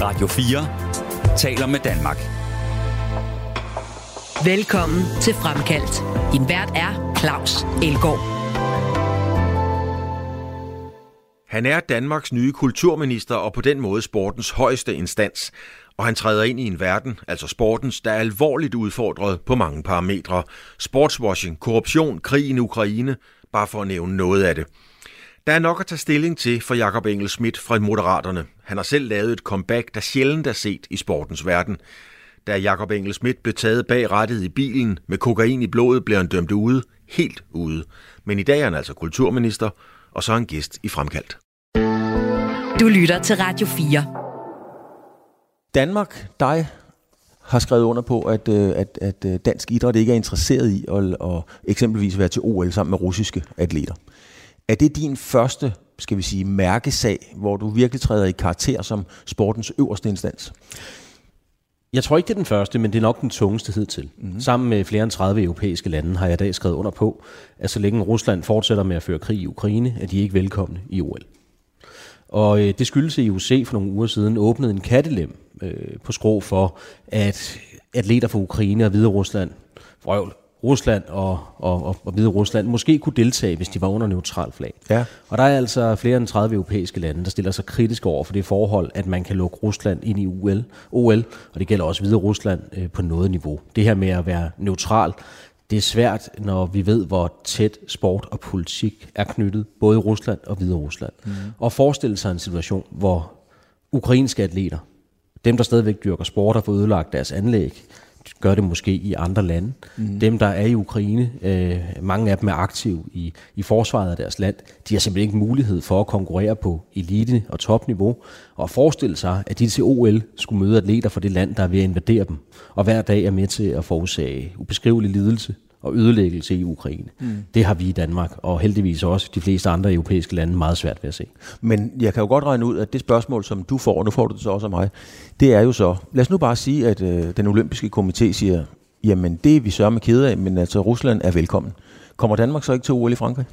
Radio 4 taler med Danmark. Velkommen til Fremkaldt. Din vært er Claus Elgaard. Han er Danmarks nye kulturminister og på den måde sportens højeste instans. Og han træder ind i en verden, altså sportens, der er alvorligt udfordret på mange parametre. Sportswashing, korruption, krig i Ukraine, bare for at nævne noget af det. Der er nok at tage stilling til for Jakob Engel Schmidt fra Moderaterne. Han har selv lavet et comeback, der sjældent er set i sportens verden. Da Jakob Engel Schmidt blev taget bag rettet i bilen med kokain i blodet, blev han dømt ude, helt ude. Men i dag er han altså kulturminister, og så er han gæst i Fremkaldt. Du lytter til Radio 4. Danmark, dig, har skrevet under på, at, øh, at, at øh, dansk idræt ikke er interesseret i at, at eksempelvis være til OL sammen med russiske atleter. Er det din første, skal vi sige, mærkesag, hvor du virkelig træder i karakter som sportens øverste instans? Jeg tror ikke, det er den første, men det er nok den tungeste hed til. Mm-hmm. Sammen med flere end 30 europæiske lande har jeg i dag skrevet under på, at så længe Rusland fortsætter med at føre krig i Ukraine, er de ikke velkomne i OL. Og øh, det skyldes, at IOC for nogle uger siden åbnede en kattelem øh, på skrå for, at atleter fra Ukraine og Hvide Rusland, vrøvl, Rusland og, og, og, og Hvide Rusland måske kunne deltage, hvis de var under neutral flag. Ja. Og der er altså flere end 30 europæiske lande, der stiller sig kritisk over for det forhold, at man kan lukke Rusland ind i UL, OL, og det gælder også Hvide Rusland øh, på noget niveau. Det her med at være neutral, det er svært, når vi ved, hvor tæt sport og politik er knyttet, både i Rusland og Hvide Rusland. Mm. Og forestille sig en situation, hvor ukrainske atleter, dem der stadigvæk dyrker sport, har fået ødelagt deres anlæg, gør det måske i andre lande. Mm. Dem, der er i Ukraine, øh, mange af dem er aktive i, i forsvaret af deres land, de har simpelthen ikke mulighed for at konkurrere på elite- og topniveau, og forestille sig, at de til OL skulle møde atleter fra det land, der er ved at invadere dem, og hver dag er med til at forårsage ubeskrivelig lidelse og ødelæggelse i Ukraine. Mm. Det har vi i Danmark, og heldigvis også de fleste andre europæiske lande, meget svært ved at se. Men jeg kan jo godt regne ud, at det spørgsmål, som du får, og nu får du det så også af mig, det er jo så, lad os nu bare sige, at øh, den olympiske komité siger, jamen det er vi sørger med kede af, men altså Rusland er velkommen. Kommer Danmark så ikke til OL i Frankrig?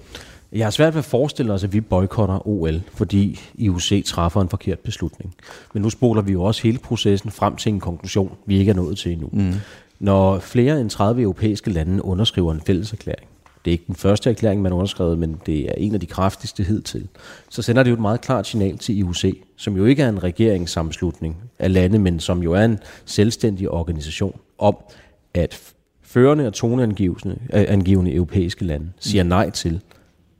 Jeg har svært ved at forestille os, at vi boykotter OL, fordi IOC træffer en forkert beslutning. Men nu spoler vi jo også hele processen frem til en konklusion, vi ikke er nået til endnu. Mm. Når flere end 30 europæiske lande underskriver en fælles erklæring, det er ikke den første erklæring, man har underskrevet, men det er en af de kraftigste hidtil, så sender det jo et meget klart signal til IOC, som jo ikke er en regeringssammenslutning af lande, men som jo er en selvstændig organisation, om at førende og toneangivende øh, europæiske lande siger nej til,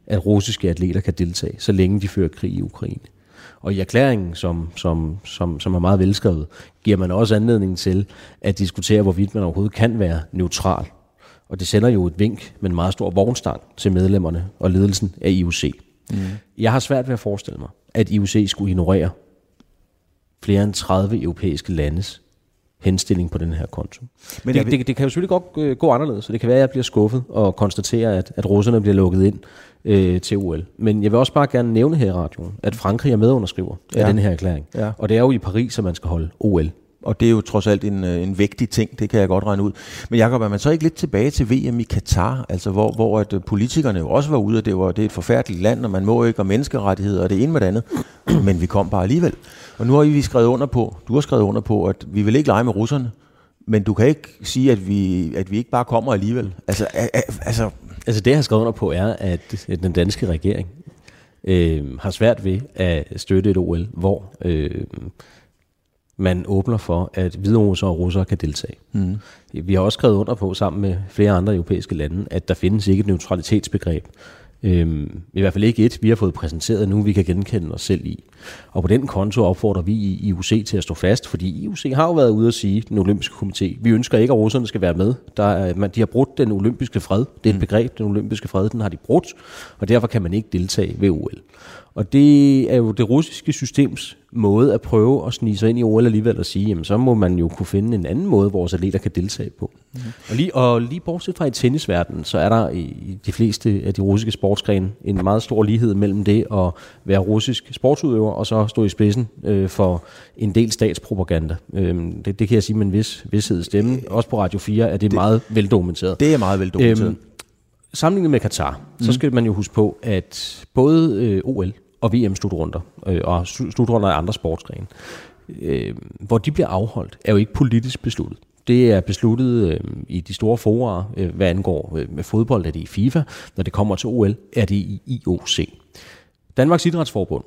at russiske atleter kan deltage, så længe de fører krig i Ukraine. Og i erklæringen, som, som, som, som er meget velskrevet, giver man også anledning til at diskutere, hvorvidt man overhovedet kan være neutral. Og det sender jo et vink med en meget stor vognstang til medlemmerne og ledelsen af IOC. Mm. Jeg har svært ved at forestille mig, at IOC skulle ignorere flere end 30 europæiske landes henstilling på den her konto. Men det, det, det kan jo selvfølgelig godt øh, gå anderledes, så det kan være, at jeg bliver skuffet og konstaterer, at, at russerne bliver lukket ind øh, til OL. Men jeg vil også bare gerne nævne her i radioen, at Frankrig er medunderskriver ja. af den her erklæring. Ja. Og det er jo i Paris, at man skal holde OL. Og det er jo trods alt en, øh, en vigtig ting, det kan jeg godt regne ud. Men Jacob, er man så ikke lidt tilbage til VM i Katar, altså hvor, hvor at øh, politikerne jo også var ude, at det, var, det er et forfærdeligt land, og man må ikke, og menneskerettigheder, og det ene med det andet. Men vi kom bare alligevel. Og nu har vi skrevet under på, du har skrevet under på, at vi vil ikke lege med russerne, men du kan ikke sige, at vi, at vi ikke bare kommer alligevel. Altså, altså, altså det, jeg har skrevet under på, er, at den danske regering øh, har svært ved at støtte et OL, hvor øh, man åbner for, at hviderusser og russere kan deltage. Mm. Vi har også skrevet under på, sammen med flere andre europæiske lande, at der findes ikke et neutralitetsbegreb. Øhm, I hvert fald ikke et, vi har fået præsenteret nu, vi kan genkende os selv i. Og på den konto opfordrer vi i IOC til at stå fast, fordi IOC har jo været ude at sige, den olympiske komité, vi ønsker ikke, at russerne skal være med. Der er, man, de har brudt den olympiske fred. Det er et mm. begreb, den olympiske fred, den har de brudt, og derfor kan man ikke deltage ved OL. Og det er jo det russiske systems måde at prøve at snige sig ind i OL alligevel og sige, jamen så må man jo kunne finde en anden måde, vores atleter kan deltage på. Mm. Og, lige, og lige bortset fra i tennisverdenen, så er der i de fleste af de russiske sportsgrene en meget stor lighed mellem det at være russisk sportsudøver og så stå i spidsen øh, for en del statspropaganda. Øh, det, det kan jeg sige med en vis vidshed stemme. Også på Radio 4 er det, det meget veldokumenteret. Det er meget veldokumenteret. Øhm, sammenlignet med Katar, mm. så skal man jo huske på, at både øh, OL og VM-slutrunder, øh, og slutrunder af andre sportsgrene, øh, hvor de bliver afholdt, er jo ikke politisk besluttet. Det er besluttet øh, i de store forer, øh, hvad angår øh, med fodbold, er det i FIFA. Når det kommer til OL, er det i IOC. Danmarks Idrætsforbund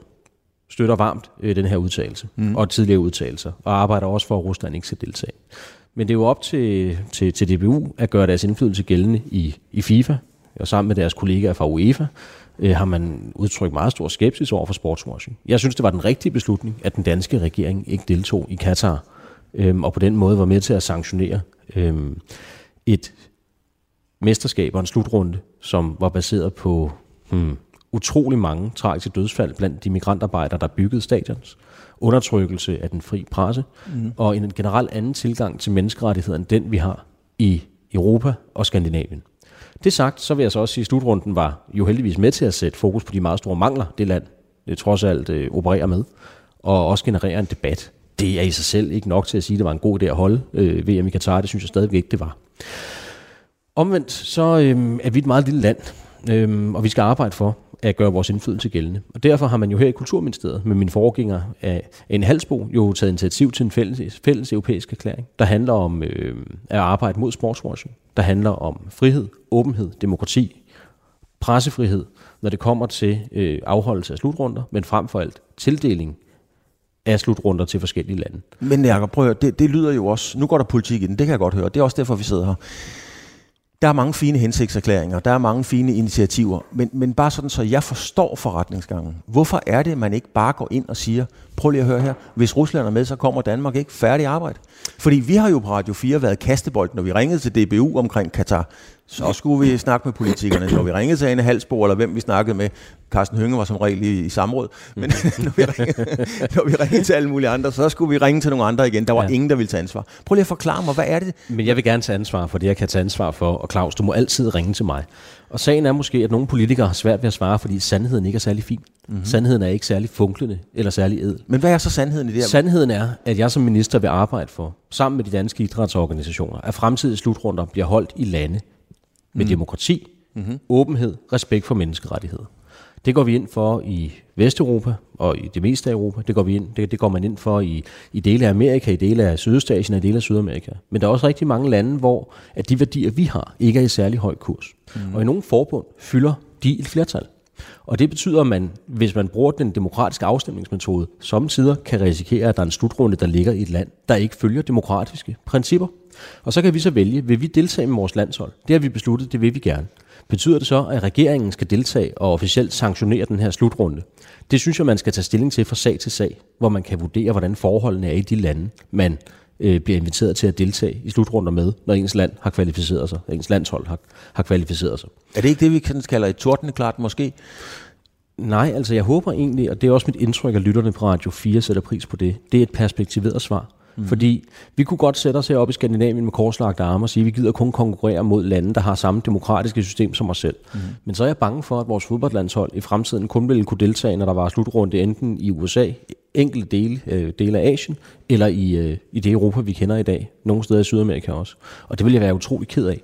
støtter varmt øh, den her udtalelse, mm. og tidligere udtalelser, og arbejder også for, at Rusland ikke skal deltage. Men det er jo op til, til, til DBU at gøre deres indflydelse gældende i, i FIFA, og sammen med deres kollegaer fra UEFA, øh, har man udtrykt meget stor skepsis over for sportswashing. Jeg synes, det var den rigtige beslutning, at den danske regering ikke deltog i Katar, øh, og på den måde var med til at sanktionere øh, et mesterskab og en slutrunde, som var baseret på hmm, utrolig mange tragiske dødsfald blandt de migrantarbejdere, der byggede stadions, undertrykkelse af den fri presse, mm. og en generel anden tilgang til menneskerettigheder end den, vi har i Europa og Skandinavien. Det sagt, så vil jeg så også sige, at slutrunden var jo heldigvis med til at sætte fokus på de meget store mangler, det land det trods alt øh, opererer med, og også generere en debat. Det er i sig selv ikke nok til at sige, at det var en god idé at holde øh, VM i Katar. Det synes jeg stadigvæk ikke, det var. Omvendt så øh, er vi et meget lille land, øh, og vi skal arbejde for, at gøre vores indflydelse gældende. Og derfor har man jo her i Kulturministeriet med min forgænger af en halsbo jo taget initiativ til en fælles, fælles europæisk erklæring, der handler om øh, at arbejde mod sportswashing, der handler om frihed, åbenhed, demokrati, pressefrihed, når det kommer til øh, afholdelse af slutrunder, men frem for alt tildeling af slutrunder til forskellige lande. Men Jacob, prøv at høre, det, det lyder jo også, nu går der politik i den, det kan jeg godt høre, det er også derfor, vi sidder her. Der er mange fine hensigtserklæringer, der er mange fine initiativer, men, men bare sådan, så jeg forstår forretningsgangen. Hvorfor er det, at man ikke bare går ind og siger, prøv lige at høre her, hvis Rusland er med, så kommer Danmark ikke færdig arbejde? Fordi vi har jo på Radio 4 været kastebold, når vi ringede til DBU omkring Katar. Så skulle vi snakke med politikerne. Når vi ringede til Anne Halsbo, eller hvem vi snakkede med, Carsten Hønge var som regel i, i samråd, men når, vi ringede, når vi ringede til alle mulige andre, så skulle vi ringe til nogle andre igen. Der var ja. ingen, der ville tage ansvar. Prøv lige at forklare mig, hvad er det? Men jeg vil gerne tage ansvar for det, jeg kan tage ansvar for, og Claus, du må altid ringe til mig. Og sagen er måske, at nogle politikere har svært ved at svare, fordi sandheden ikke er særlig fin. Mm-hmm. Sandheden er ikke særlig funklende eller særlig edel. Men hvad er så sandheden i det her? Sandheden er, at jeg som minister vil arbejde for, sammen med de danske idrætsorganisationer, at fremtidige slutrunder bliver holdt i lande med mm. demokrati, mm-hmm. åbenhed, respekt for menneskerettigheder. Det går vi ind for i Vesteuropa og i det meste af Europa. Det går, vi ind, det, det går man ind for i, i dele af Amerika, i dele af Sydøstasien og i dele af Sydamerika. Men der er også rigtig mange lande, hvor at de værdier, vi har, ikke er i særlig høj kurs. Mm. Og i nogle forbund fylder de et flertal. Og det betyder, at man, hvis man bruger den demokratiske afstemningsmetode, samtidig kan risikere, at der er en slutrunde, der ligger i et land, der ikke følger demokratiske principper. Og så kan vi så vælge, vil vi deltage med vores landshold? Det har vi besluttet, det vil vi gerne. Betyder det så, at regeringen skal deltage og officielt sanktionere den her slutrunde? Det synes jeg, man skal tage stilling til fra sag til sag, hvor man kan vurdere, hvordan forholdene er i de lande, man øh, bliver inviteret til at deltage i slutrunder med, når ens land har kvalificeret sig, ens landshold har, har kvalificeret sig. Er det ikke det, vi kan kalde et tordenklart måske? Nej, altså jeg håber egentlig, og det er også mit indtryk, at lytterne på Radio 4 sætter pris på det, det er et perspektiveret svar. Mm. Fordi vi kunne godt sætte os heroppe i Skandinavien med korslagte arme og sige, at vi gider kun konkurrere mod lande, der har samme demokratiske system som os selv. Mm. Men så er jeg bange for, at vores fodboldlandshold i fremtiden kun ville kunne deltage, når der var slutrunde enten i USA, enkelte dele, øh, dele af Asien, eller i, øh, i det Europa, vi kender i dag. Nogle steder i Sydamerika også. Og det vil jeg være utrolig ked af.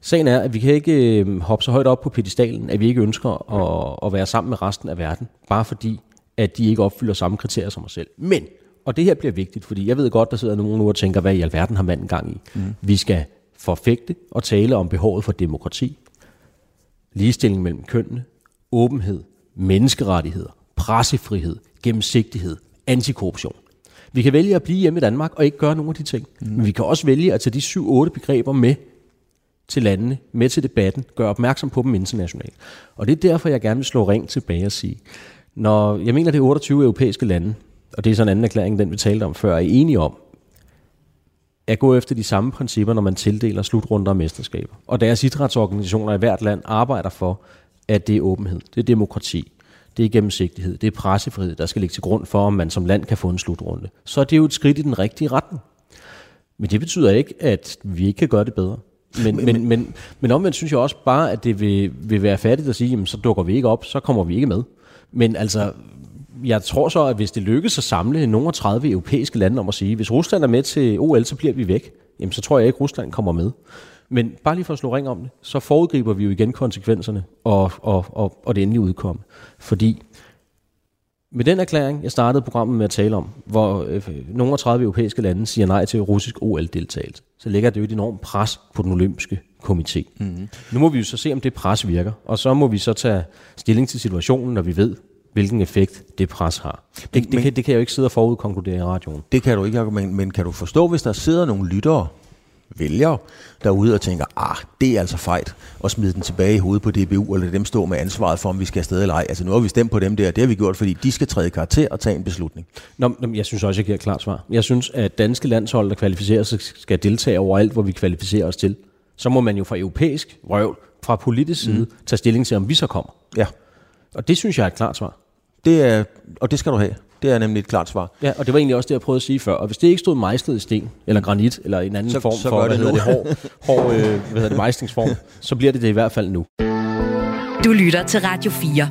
Sagen er, at vi kan ikke øh, hoppe så højt op på pedestalen, at vi ikke ønsker at, at være sammen med resten af verden, bare fordi, at de ikke opfylder samme kriterier som os selv. Men og det her bliver vigtigt, fordi jeg ved godt, der sidder nogen nu og tænker, hvad i alverden har manden gang i? Mm. Vi skal forfægte og tale om behovet for demokrati, ligestilling mellem kønnene, åbenhed, menneskerettigheder, pressefrihed, gennemsigtighed, antikorruption. Vi kan vælge at blive hjemme i Danmark og ikke gøre nogen af de ting. Mm. Men vi kan også vælge at tage de syv otte begreber med til landene, med til debatten, gøre opmærksom på dem internationalt. Og det er derfor, jeg gerne vil slå ring tilbage og sige, når jeg mener, det er 28 europæiske lande, og det er sådan en anden erklæring, den vi talte om før, er enige om, at gå efter de samme principper, når man tildeler slutrunder og mesterskaber. Og deres idrætsorganisationer i hvert land arbejder for, at det er åbenhed, det er demokrati, det er gennemsigtighed, det er pressefrihed, der skal ligge til grund for, om man som land kan få en slutrunde. Så er det jo et skridt i den rigtige retning. Men det betyder ikke, at vi ikke kan gøre det bedre. Men, men, men, men, men omvendt synes jeg også bare, at det vil, vil være fattigt at sige, jamen, så dukker vi ikke op, så kommer vi ikke med. Men altså, jeg tror så, at hvis det lykkes at samle nogle af 30 europæiske lande om at sige, hvis Rusland er med til OL, så bliver vi væk, jamen så tror jeg ikke, at Rusland kommer med. Men bare lige for at slå ring om det, så foregriber vi jo igen konsekvenserne og, og, og, og det endelige udkomme. Fordi Med den erklæring, jeg startede programmet med at tale om, hvor øh, nogle af 30 europæiske lande siger nej til russisk OL-deltagelse, så lægger det jo et enormt pres på den olympiske komité. Mm-hmm. Nu må vi jo så se, om det pres virker, og så må vi så tage stilling til situationen, når vi ved, hvilken effekt det pres har. Det, men, det, kan, det kan jeg jo ikke sidde og forudkonkludere i radioen. Det kan du ikke, men, men kan du forstå, hvis der sidder nogle lyttere, vælgere derude og tænker, ah, det er altså fejt, og smide den tilbage i hovedet på DBU, eller dem stå med ansvaret for, om vi skal afsted eller ej. Altså nu har vi stemt på dem der, det har vi gjort, fordi de skal træde karakter og tage en beslutning. Nå, jeg synes også, jeg giver et klart svar. Jeg synes, at danske landshold, der kvalificerer sig, skal deltage overalt, hvor vi kvalificerer os til. Så må man jo fra europæisk røv, fra politisk side, mm. tage stilling til, om vi så kommer. Ja. Og det synes jeg er et klart svar. Det er, og det skal du have. Det er nemlig et klart svar. Ja, og det var egentlig også det, jeg prøvede at sige før. Og hvis det ikke stod mejslet i sten, eller granit, eller en anden så, form så for, hvad det hedder det, hård, hård øh, hvad hedder det, mejslingsform, så bliver det det i hvert fald nu. Du lytter til Radio 4.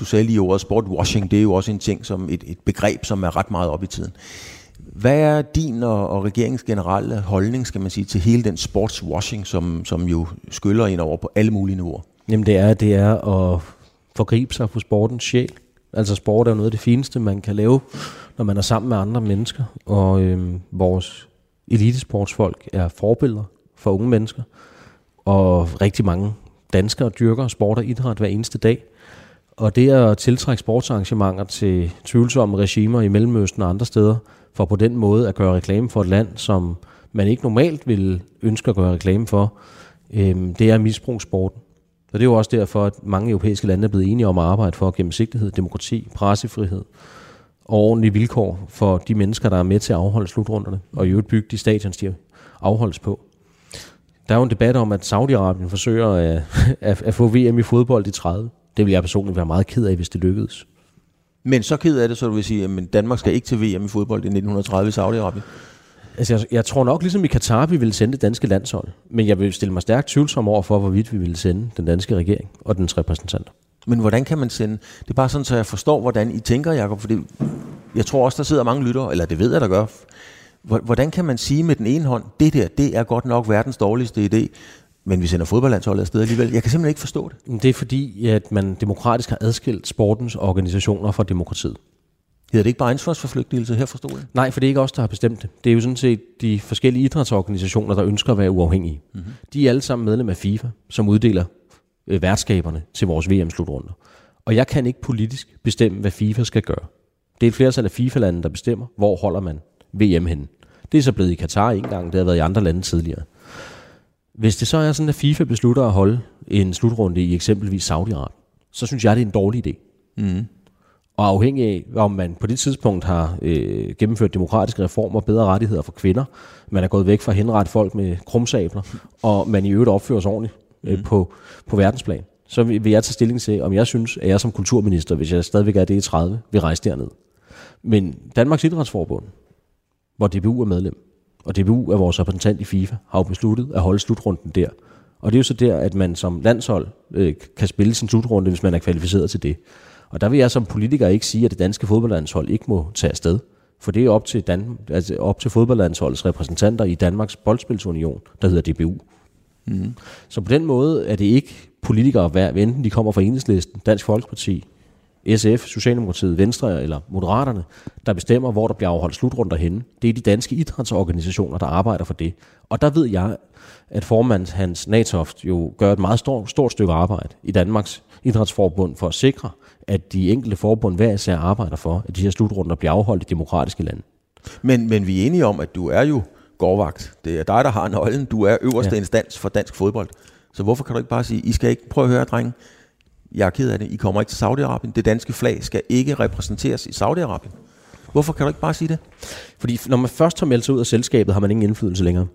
Du sagde lige ordet sportwashing, det er jo også en ting, som et, et begreb, som er ret meget op i tiden. Hvad er din og, og regeringens generelle holdning, skal man sige, til hele den sportswashing, som, som jo skyller ind over på alle mulige niveauer? Jamen det er, det er at forgribe sig på sportens sjæl. Altså sport er noget af det fineste, man kan lave, når man er sammen med andre mennesker. Og øhm, vores elitesportsfolk er forbilleder for unge mennesker. Og rigtig mange danskere dyrker sport og idræt hver eneste dag. Og det at tiltrække sportsarrangementer til tvivlsomme regimer i Mellemøsten og andre steder, for på den måde at gøre reklame for et land, som man ikke normalt vil ønske at gøre reklame for, øhm, det er misbrugssporten. Og det er jo også derfor, at mange europæiske lande er blevet enige om at arbejde for gennemsigtighed, demokrati, pressefrihed og ordentlige vilkår for de mennesker, der er med til at afholde slutrunderne, og i øvrigt bygge de stadions, de afholdes på. Der er jo en debat om, at Saudi-Arabien forsøger at, at, at få VM i fodbold i 30. Det vil jeg personligt være meget ked af, hvis det lykkedes. Men så ked af det, så du vil sige, at Danmark skal ikke til VM i fodbold i 1930 i Saudi-Arabien? Altså, jeg, jeg tror nok, ligesom i Katar, vi ville sende det danske landshold. Men jeg vil stille mig stærkt tvivlsom over for, hvorvidt vi ville sende den danske regering og dens repræsentanter. Men hvordan kan man sende? Det er bare sådan, så jeg forstår, hvordan I tænker, Jacob. Fordi jeg tror også, der sidder mange lyttere, eller det ved jeg, der gør. Hvordan kan man sige med den ene hånd, det der, det er godt nok verdens dårligste idé, men vi sender fodboldlandsholdet afsted alligevel. Jeg kan simpelthen ikke forstå det. Det er fordi, at man demokratisk har adskilt sportens organisationer fra demokratiet. Hedder det ikke bare ansvarsforflygtigelse her forstår jeg? Nej, for det er ikke os, der har bestemt det. Det er jo sådan set de forskellige idrætsorganisationer, der ønsker at være uafhængige. Mm-hmm. De er alle sammen medlem af FIFA, som uddeler øh, værtskaberne til vores VM-slutrunder. Og jeg kan ikke politisk bestemme, hvad FIFA skal gøre. Det er et flertal af FIFA-lande, der bestemmer, hvor holder man VM henne. Det er så blevet i Katar en gang, det har været i andre lande tidligere. Hvis det så er sådan, at FIFA beslutter at holde en slutrunde i eksempelvis Saudi-Arabien, så synes jeg, det er en dårlig idé. Mm. Og afhængig af, om man på det tidspunkt har øh, gennemført demokratiske reformer, bedre rettigheder for kvinder, man er gået væk fra at henrette folk med krumsabler, og man i øvrigt opfører sig ordentligt øh, mm. på, på verdensplan, så vil, jeg tage stilling til, om jeg synes, at jeg som kulturminister, hvis jeg stadigvæk er det i 30, vil rejse derned. Men Danmarks Idrætsforbund, hvor DBU er medlem, og DBU er vores repræsentant i FIFA, har jo besluttet at holde slutrunden der. Og det er jo så der, at man som landshold øh, kan spille sin slutrunde, hvis man er kvalificeret til det. Og der vil jeg som politiker ikke sige, at det danske fodboldlandshold ikke må tage afsted. For det er op til, Dan, altså op til fodboldlandsholdets repræsentanter i Danmarks Boldspilsunion, der hedder DBU. Mm. Så på den måde er det ikke politikere, enten de kommer fra Enhedslisten, Dansk Folkeparti, SF, Socialdemokratiet, Venstre eller Moderaterne, der bestemmer, hvor der bliver afholdt slutrunder henne. Det er de danske idrætsorganisationer, der arbejder for det. Og der ved jeg, at formand Hans Natoft jo gør et meget stort, stort stykke arbejde i Danmarks Idrætsforbund for at sikre, at de enkelte forbund hver især arbejder for, at de her slutrunder bliver afholdt i demokratiske lande. Men, men vi er enige om, at du er jo gårdvagt. Det er dig, der har nøglen. Du er øverste ja. instans for dansk fodbold. Så hvorfor kan du ikke bare sige, I skal ikke prøve at høre, drenge, jeg er ked af det, I kommer ikke til Saudi-Arabien. Det danske flag skal ikke repræsenteres i Saudi-Arabien. Hvorfor kan du ikke bare sige det? Fordi når man først har meldt sig ud af selskabet, har man ingen indflydelse længere.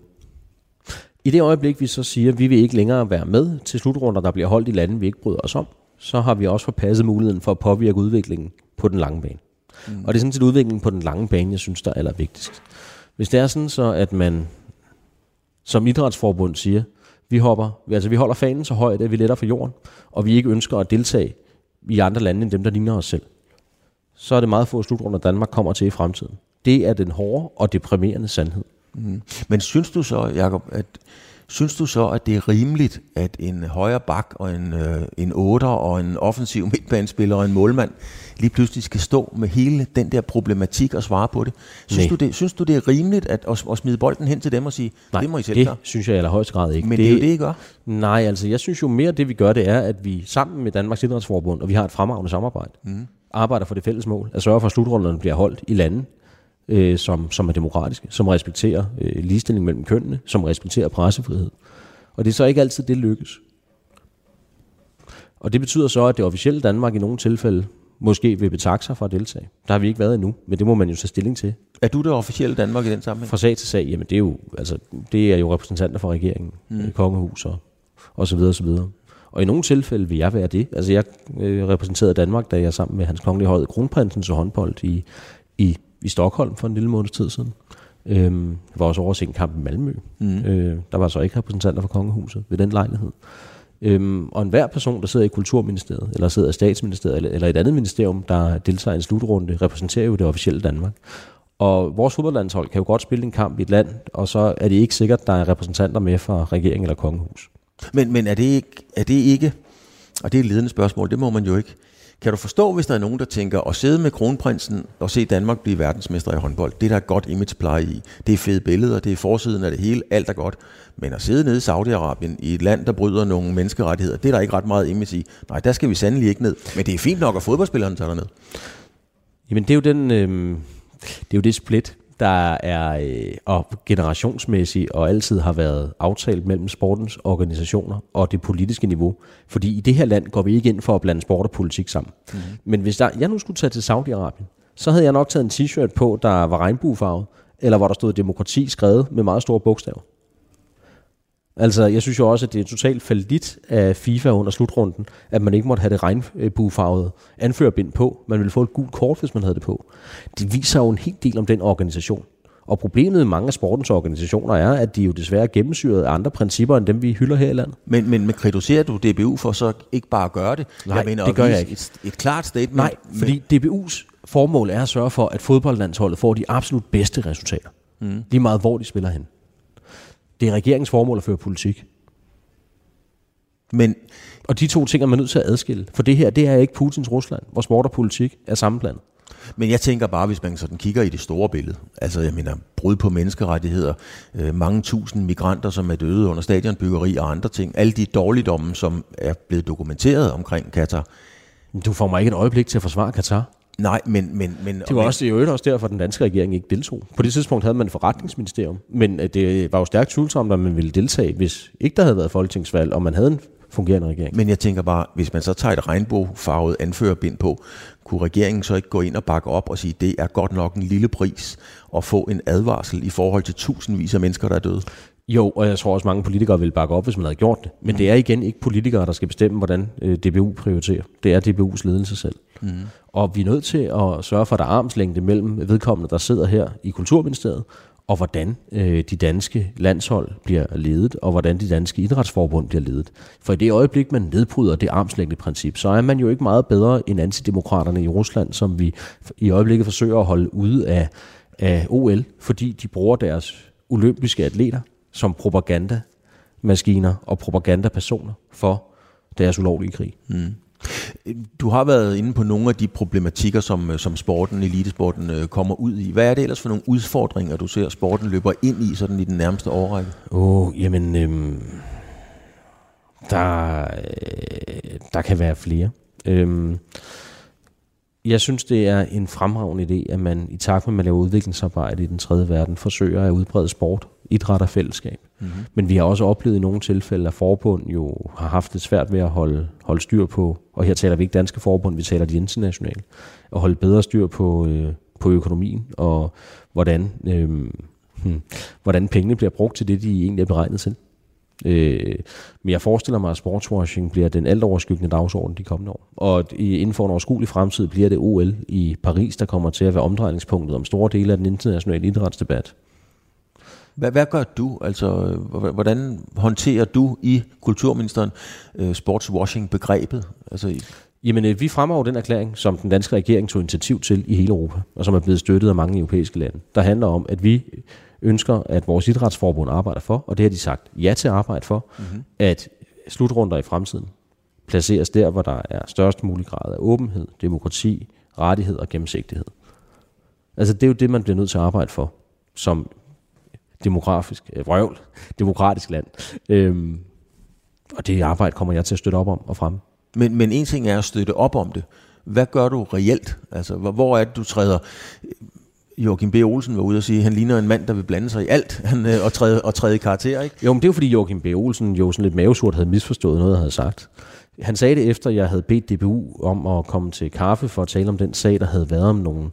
I det øjeblik, vi så siger, at vi vil ikke længere være med til slutrunder, der bliver holdt i lande, vi ikke bryder os om, så har vi også forpasset muligheden for at påvirke udviklingen på den lange bane. Mm. Og det er sådan set udviklingen på den lange bane, jeg synes, der er allervigtigst. Hvis det er sådan så, at man som idrætsforbund siger, vi hopper, altså vi holder fanen så højt, at vi letter for jorden, og vi ikke ønsker at deltage i andre lande end dem, der ligner os selv, så er det meget få slutrunder, Danmark kommer til i fremtiden. Det er den hårde og deprimerende sandhed. Mm. Men synes du så, Jacob, at Synes du så, at det er rimeligt, at en højre bak og en, øh, en otter og en offensiv midtbanespiller og en målmand lige pludselig skal stå med hele den der problematik og svare på det? Synes, Nej. du det, synes du, det er rimeligt at, at, at smide bolden hen til dem og sige, Nej, det må I selv det klare? synes jeg i allerhøjeste grad ikke. Men det, det er jo det, I gør. Nej, altså jeg synes jo mere, det vi gør, det er, at vi sammen med Danmarks Idrætsforbund, og vi har et fremragende samarbejde, mm. arbejder for det fælles mål, at sørge for, at slutrunderne bliver holdt i lande, øh, som, som er demokratiske, som respekterer øh, ligestilling mellem kønnene, som respekterer pressefrihed. Og det er så ikke altid, det lykkes. Og det betyder så, at det officielle Danmark i nogle tilfælde måske vil betakke sig for at deltage. Der har vi ikke været endnu, men det må man jo tage stilling til. Er du det officielle Danmark i den sammenhæng? Fra sag til sag, jamen det er jo, altså, det er jo repræsentanter for regeringen, mm. kongehus og, og så videre og så videre. Og i nogle tilfælde vil jeg være det. Altså jeg øh, repræsenterede Danmark, da jeg sammen med hans kongelige højde kronprinsen så håndbold i, i, i Stockholm for en lille måned tid siden. Øhm, jeg var også over at se en kamp i Malmø. Mm. Øh, der var så ikke repræsentanter for kongehuset ved den lejlighed. Øhm, og enhver person, der sidder i Kulturministeriet, eller sidder i Statsministeriet, eller, eller et andet ministerium, der deltager i en slutrunde, repræsenterer jo det officielle Danmark. Og vores fodboldlandshold kan jo godt spille en kamp i et land, og så er det ikke sikkert, der er repræsentanter med fra regering eller kongehus. Men, men er, det ikke, er det ikke, og det er et ledende spørgsmål, det må man jo ikke. Kan du forstå, hvis der er nogen, der tænker, at sidde med kronprinsen og se Danmark blive verdensmester i håndbold, det er der et godt imagepleje i. Det er fede billeder, det er forsiden af det hele, alt er godt. Men at sidde nede i Saudi-Arabien, i et land, der bryder nogle menneskerettigheder, det er der ikke ret meget image i. Nej, der skal vi sandelig ikke ned. Men det er fint nok, at fodboldspillerne tager ned. Jamen det er jo den, øh, det er jo det split, der er øh, og generationsmæssigt og altid har været aftalt mellem sportens organisationer og det politiske niveau. Fordi i det her land går vi ikke ind for at blande sport og politik sammen. Mm. Men hvis der, jeg nu skulle tage til Saudi-Arabien, så havde jeg nok taget en t-shirt på, der var regnbuefarvet, eller hvor der stod demokrati skrevet med meget store bogstaver. Altså, jeg synes jo også, at det er totalt fallit af FIFA under slutrunden, at man ikke måtte have det regnbuefarvede anførerbind på. Man ville få et gult kort, hvis man havde det på. Det viser jo en hel del om den organisation. Og problemet med mange af sportens organisationer er, at de jo desværre er gennemsyret af andre principper, end dem vi hylder her i landet. Men, men, men kritiserer du DBU for så ikke bare at gøre det? Nej, jeg mener, det gør jeg ikke. Et, et klart statement. Nej, fordi DBU's formål er at sørge for, at fodboldlandsholdet får de absolut bedste resultater. Mm. Lige meget, hvor de spiller hen. Det er regeringens formål at føre politik. Men, Og de to ting er man nødt til at adskille. For det her, det er ikke Putins Rusland, hvor sport og politik er sammenblandet. men jeg tænker bare, hvis man sådan kigger i det store billede, altså jeg mener, brud på menneskerettigheder, øh, mange tusind migranter, som er døde under stadionbyggeri og andre ting, alle de dårligdomme, som er blevet dokumenteret omkring Katar. Du får mig ikke et øjeblik til at forsvare Katar. Nej, men... men, men Det var også, er jo også derfor, at den danske regering ikke deltog. På det tidspunkt havde man et forretningsministerium, men øh, det var jo stærkt tvivlsomt, om man ville deltage, hvis ikke der havde været folketingsvalg, og man havde en fungerende regering. Men jeg tænker bare, hvis man så tager et regnbuefarvet anførerbind på, kunne regeringen så ikke gå ind og bakke op og sige, det er godt nok en lille pris at få en advarsel i forhold til tusindvis af mennesker, der er døde? Jo, og jeg tror også, mange politikere ville bakke op, hvis man havde gjort det. Men det er igen ikke politikere, der skal bestemme, hvordan øh, DBU prioriterer. Det er DBU's ledelse selv. Mm. Og vi er nødt til at sørge for, at der er armslængde mellem vedkommende, der sidder her i Kulturministeriet, og hvordan øh, de danske landshold bliver ledet, og hvordan de danske idrætsforbund bliver ledet. For i det øjeblik, man nedbryder det armslængdeprincip, så er man jo ikke meget bedre end antidemokraterne i Rusland, som vi i øjeblikket forsøger at holde ude af, af OL, fordi de bruger deres olympiske atleter som propagandamaskiner og propagandapersoner for deres ulovlige krig. Mm. Du har været inde på nogle af de problematikker, som, øh, som sporten, elitesporten øh, kommer ud i. Hvad er det ellers for nogle udfordringer, du ser, sporten løber ind i sådan i den nærmeste årrække? Åh, oh, jamen, øhm, der, øh, der kan være flere. Øhm, jeg synes, det er en fremragende idé, at man i takt med, at man laver udviklingsarbejde i den tredje verden, forsøger at udbrede sport, idræt og fællesskab. Mm-hmm. Men vi har også oplevet i nogle tilfælde, at forbund jo har haft det svært ved at holde, holde styr på, og her taler vi ikke danske forbund, vi taler de internationale, at holde bedre styr på, øh, på økonomien og hvordan, øh, hmm, hvordan pengene bliver brugt til det, de egentlig er beregnet til. Øh, men jeg forestiller mig, at sportswashing bliver den alt overskyggende dagsorden de kommende år. Og i, inden for en overskuelig fremtid bliver det OL i Paris, der kommer til at være omdrejningspunktet om store dele af den internationale idrætsdebat. Hvad, hvad gør du? Altså, hvordan håndterer du i kulturministeren øh, sportswashing-begrebet? Altså, i- Jamen, øh, vi fremmer den erklæring, som den danske regering tog initiativ til i hele Europa, og som er blevet støttet af mange europæiske lande. Der handler om, at vi ønsker, at vores idrætsforbund arbejder for, og det har de sagt ja til at arbejde for, mm-hmm. at slutrunder i fremtiden placeres der, hvor der er størst mulig grad af åbenhed, demokrati, rettighed og gennemsigtighed. Altså det er jo det, man bliver nødt til at arbejde for, som demografisk, øh, vrøvl, demokratisk land. Øhm, og det arbejde kommer jeg til at støtte op om og frem. Men, men en ting er at støtte op om det. Hvad gør du reelt? Altså, hvor, hvor er det, du træder... Joachim B. Olsen var ude og sige, at han ligner en mand, der vil blande sig i alt han, øh, og, træde, og træde i karakter, ikke? Jo, men det er jo fordi Joachim B. Olsen jo sådan lidt mavesurt havde misforstået noget, jeg havde sagt. Han sagde det efter, jeg havde bedt DBU om at komme til kaffe for at tale om den sag, der havde været om nogle,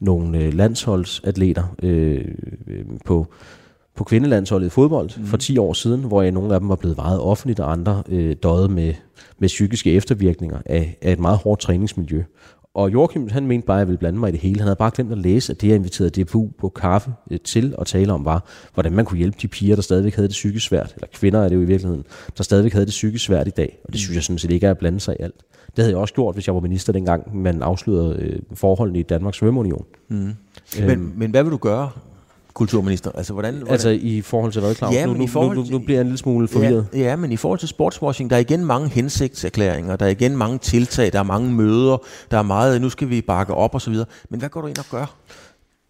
nogle øh, landsholdsatleter øh, øh, på, på kvindelandsholdet i fodbold mm. for 10 år siden, hvor jeg, nogle af dem var blevet vejet offentligt, og andre øh, døde med, med psykiske eftervirkninger af, af et meget hårdt træningsmiljø. Og Joachim, han mente bare, at jeg ville blande mig i det hele. Han havde bare glemt at læse, at det, jeg inviterede DFU på kaffe øh, til at tale om, var, hvordan man kunne hjælpe de piger, der stadigvæk havde det psykisk svært, eller kvinder er det jo i virkeligheden, der stadigvæk havde det psykisk svært i dag. Og det synes jeg sådan set ikke er at blande sig i alt. Det havde jeg også gjort, hvis jeg var minister dengang, man afslørede øh, forholdene i Danmarks Svømmeunion. Mm. Øhm, men, men hvad vil du gøre kulturminister? Altså, hvordan, hvordan? Altså i forhold til hvad, Claus? Ja, nu, nu, forhold nu, nu, nu bliver jeg en lille smule forvirret. Ja, ja, men i forhold til sportswashing, der er igen mange hensigtserklæringer, der er igen mange tiltag, der er mange møder, der er meget, nu skal vi bakke op og så videre. Men hvad går du ind og gør?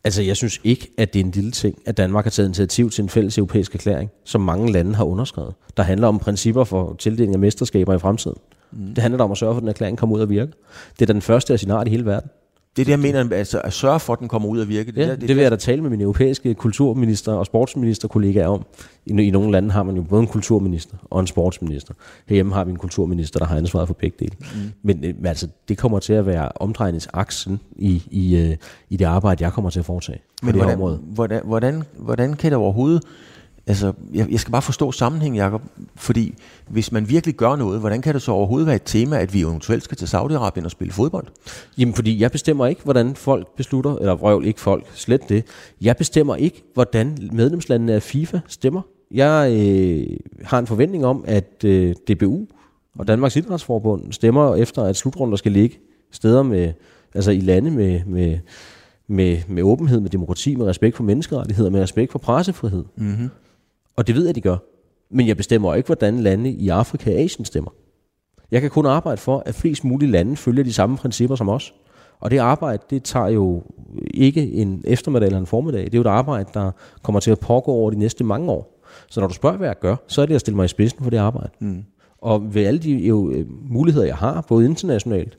Altså, jeg synes ikke, at det er en lille ting, at Danmark har taget initiativ til en fælles europæisk erklæring, som mange lande har underskrevet. Der handler om principper for tildeling af mesterskaber i fremtiden. Mm. Det handler om at sørge for, at den erklæring kommer ud at virke. Det er da den første af sin art i hele verden. Det er det, jeg mener, altså at sørge for, at den kommer ud at virke. Det, ja, der, det, det vil jeg da tale med mine europæiske kulturminister og sportsministerkollegaer om. I, I nogle lande har man jo både en kulturminister og en sportsminister. Herhjemme har vi en kulturminister, der har ansvaret for begge dele. Mm. Men, men altså, det kommer til at være omdrejningsaksen i, i, øh, i det arbejde, jeg kommer til at foretage. Men det hvordan, område. hvordan, hvordan, hvordan kan det overhovedet... Altså, jeg, jeg skal bare forstå sammenhængen, Jacob, fordi hvis man virkelig gør noget, hvordan kan det så overhovedet være et tema, at vi eventuelt skal til Saudi-Arabien og spille fodbold? Jamen, fordi jeg bestemmer ikke, hvordan folk beslutter, eller vrøvl ikke folk, slet det. Jeg bestemmer ikke, hvordan medlemslandene af FIFA stemmer. Jeg øh, har en forventning om, at øh, DBU og Danmarks Idrætsforbund stemmer efter, at slutrunder skal ligge steder med, altså i lande med, med, med, med åbenhed, med demokrati, med respekt for menneskerettigheder, med respekt for pressefrihed. Mm-hmm. Og det ved jeg, de gør. Men jeg bestemmer ikke, hvordan lande i Afrika og Asien stemmer. Jeg kan kun arbejde for, at flest mulige lande følger de samme principper som os. Og det arbejde, det tager jo ikke en eftermiddag eller en formiddag. Det er jo et arbejde, der kommer til at pågå over de næste mange år. Så når du spørger, hvad jeg gør, så er det at stille mig i spidsen for det arbejde. Mm. Og ved alle de jo, øh, muligheder, jeg har, både internationalt,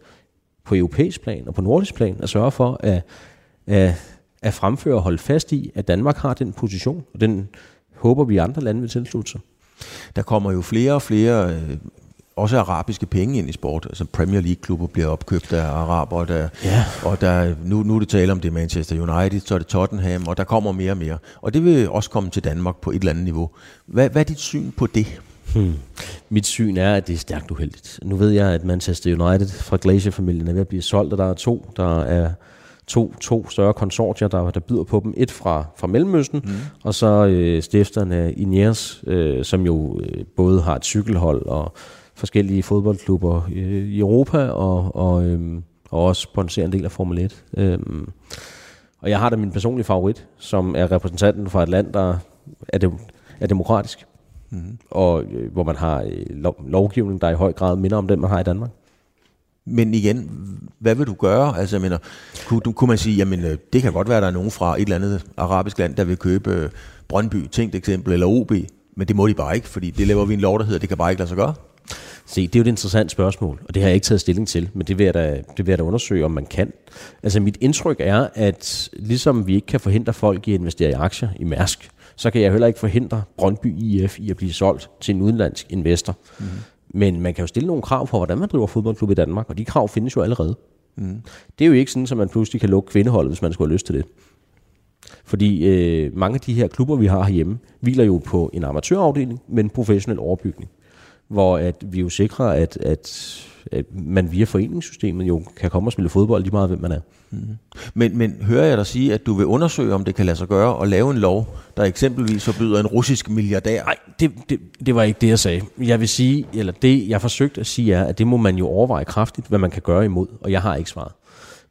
på europæisk plan og på nordisk plan, at sørge for at, at, at fremføre og holde fast i, at Danmark har den position, og den håber vi andre lande vil tilslutte sig. Der kommer jo flere og flere, øh, også arabiske penge ind i sport. Altså Premier League-klubber bliver opkøbt af araber, der, Ja. og der, nu, nu er det tale om det er Manchester United, så er det Tottenham, og der kommer mere og mere. Og det vil også komme til Danmark på et eller andet niveau. Hvad, hvad er dit syn på det? Hmm. Mit syn er, at det er stærkt uheldigt. Nu ved jeg, at Manchester United fra Glacier-familien er ved at blive solgt, og der er to, der er to, to større konsortier, der, der byder på dem. Et fra, fra Mellemøsten, mm. og så øh, stifterne Ineos, øh, som jo øh, både har et cykelhold og forskellige fodboldklubber øh, i Europa, og, og, øh, og også sponsorer en del af Formel 1. Øh, og jeg har da min personlige favorit, som er repræsentanten fra et land, der er, dem, er demokratisk, Mm. og øh, hvor man har øh, lov, lovgivning, der i høj grad minder om den, man har i Danmark. Men igen, hvad vil du gøre? Altså, jeg mener, kunne, du, kunne man sige, jamen, øh, det kan godt være, at der er nogen fra et eller andet arabisk land, der vil købe øh, Brøndby, tænkt eksempel, eller OB, men det må de bare ikke, fordi det laver vi en lov, der hedder, det kan bare ikke lade sig gøre. Se, det er jo et interessant spørgsmål, og det har jeg ikke taget stilling til, men det vil jeg da, det vil jeg da undersøge, om man kan. Altså mit indtryk er, at ligesom vi ikke kan forhindre folk i at investere i aktier i Mærsk, så kan jeg heller ikke forhindre Brøndby IF i at blive solgt til en udenlandsk investor. Mm. Men man kan jo stille nogle krav for, hvordan man driver fodboldklub i Danmark, og de krav findes jo allerede. Mm. Det er jo ikke sådan, at man pludselig kan lukke kvindeholdet, hvis man skulle have lyst til det. Fordi øh, mange af de her klubber, vi har herhjemme, hviler jo på en amatørafdeling med en professionel overbygning. Hvor at vi jo sikrer, at, at, at man via foreningssystemet jo kan komme og spille fodbold lige meget, hvem man er. Men, men hører jeg dig sige, at du vil undersøge, om det kan lade sig gøre, og lave en lov, der eksempelvis forbyder en russisk milliardær? Nej, det, det, det var ikke det, jeg sagde. Jeg vil sige, eller det, jeg forsøgte at sige, er, at det må man jo overveje kraftigt, hvad man kan gøre imod, og jeg har ikke svaret.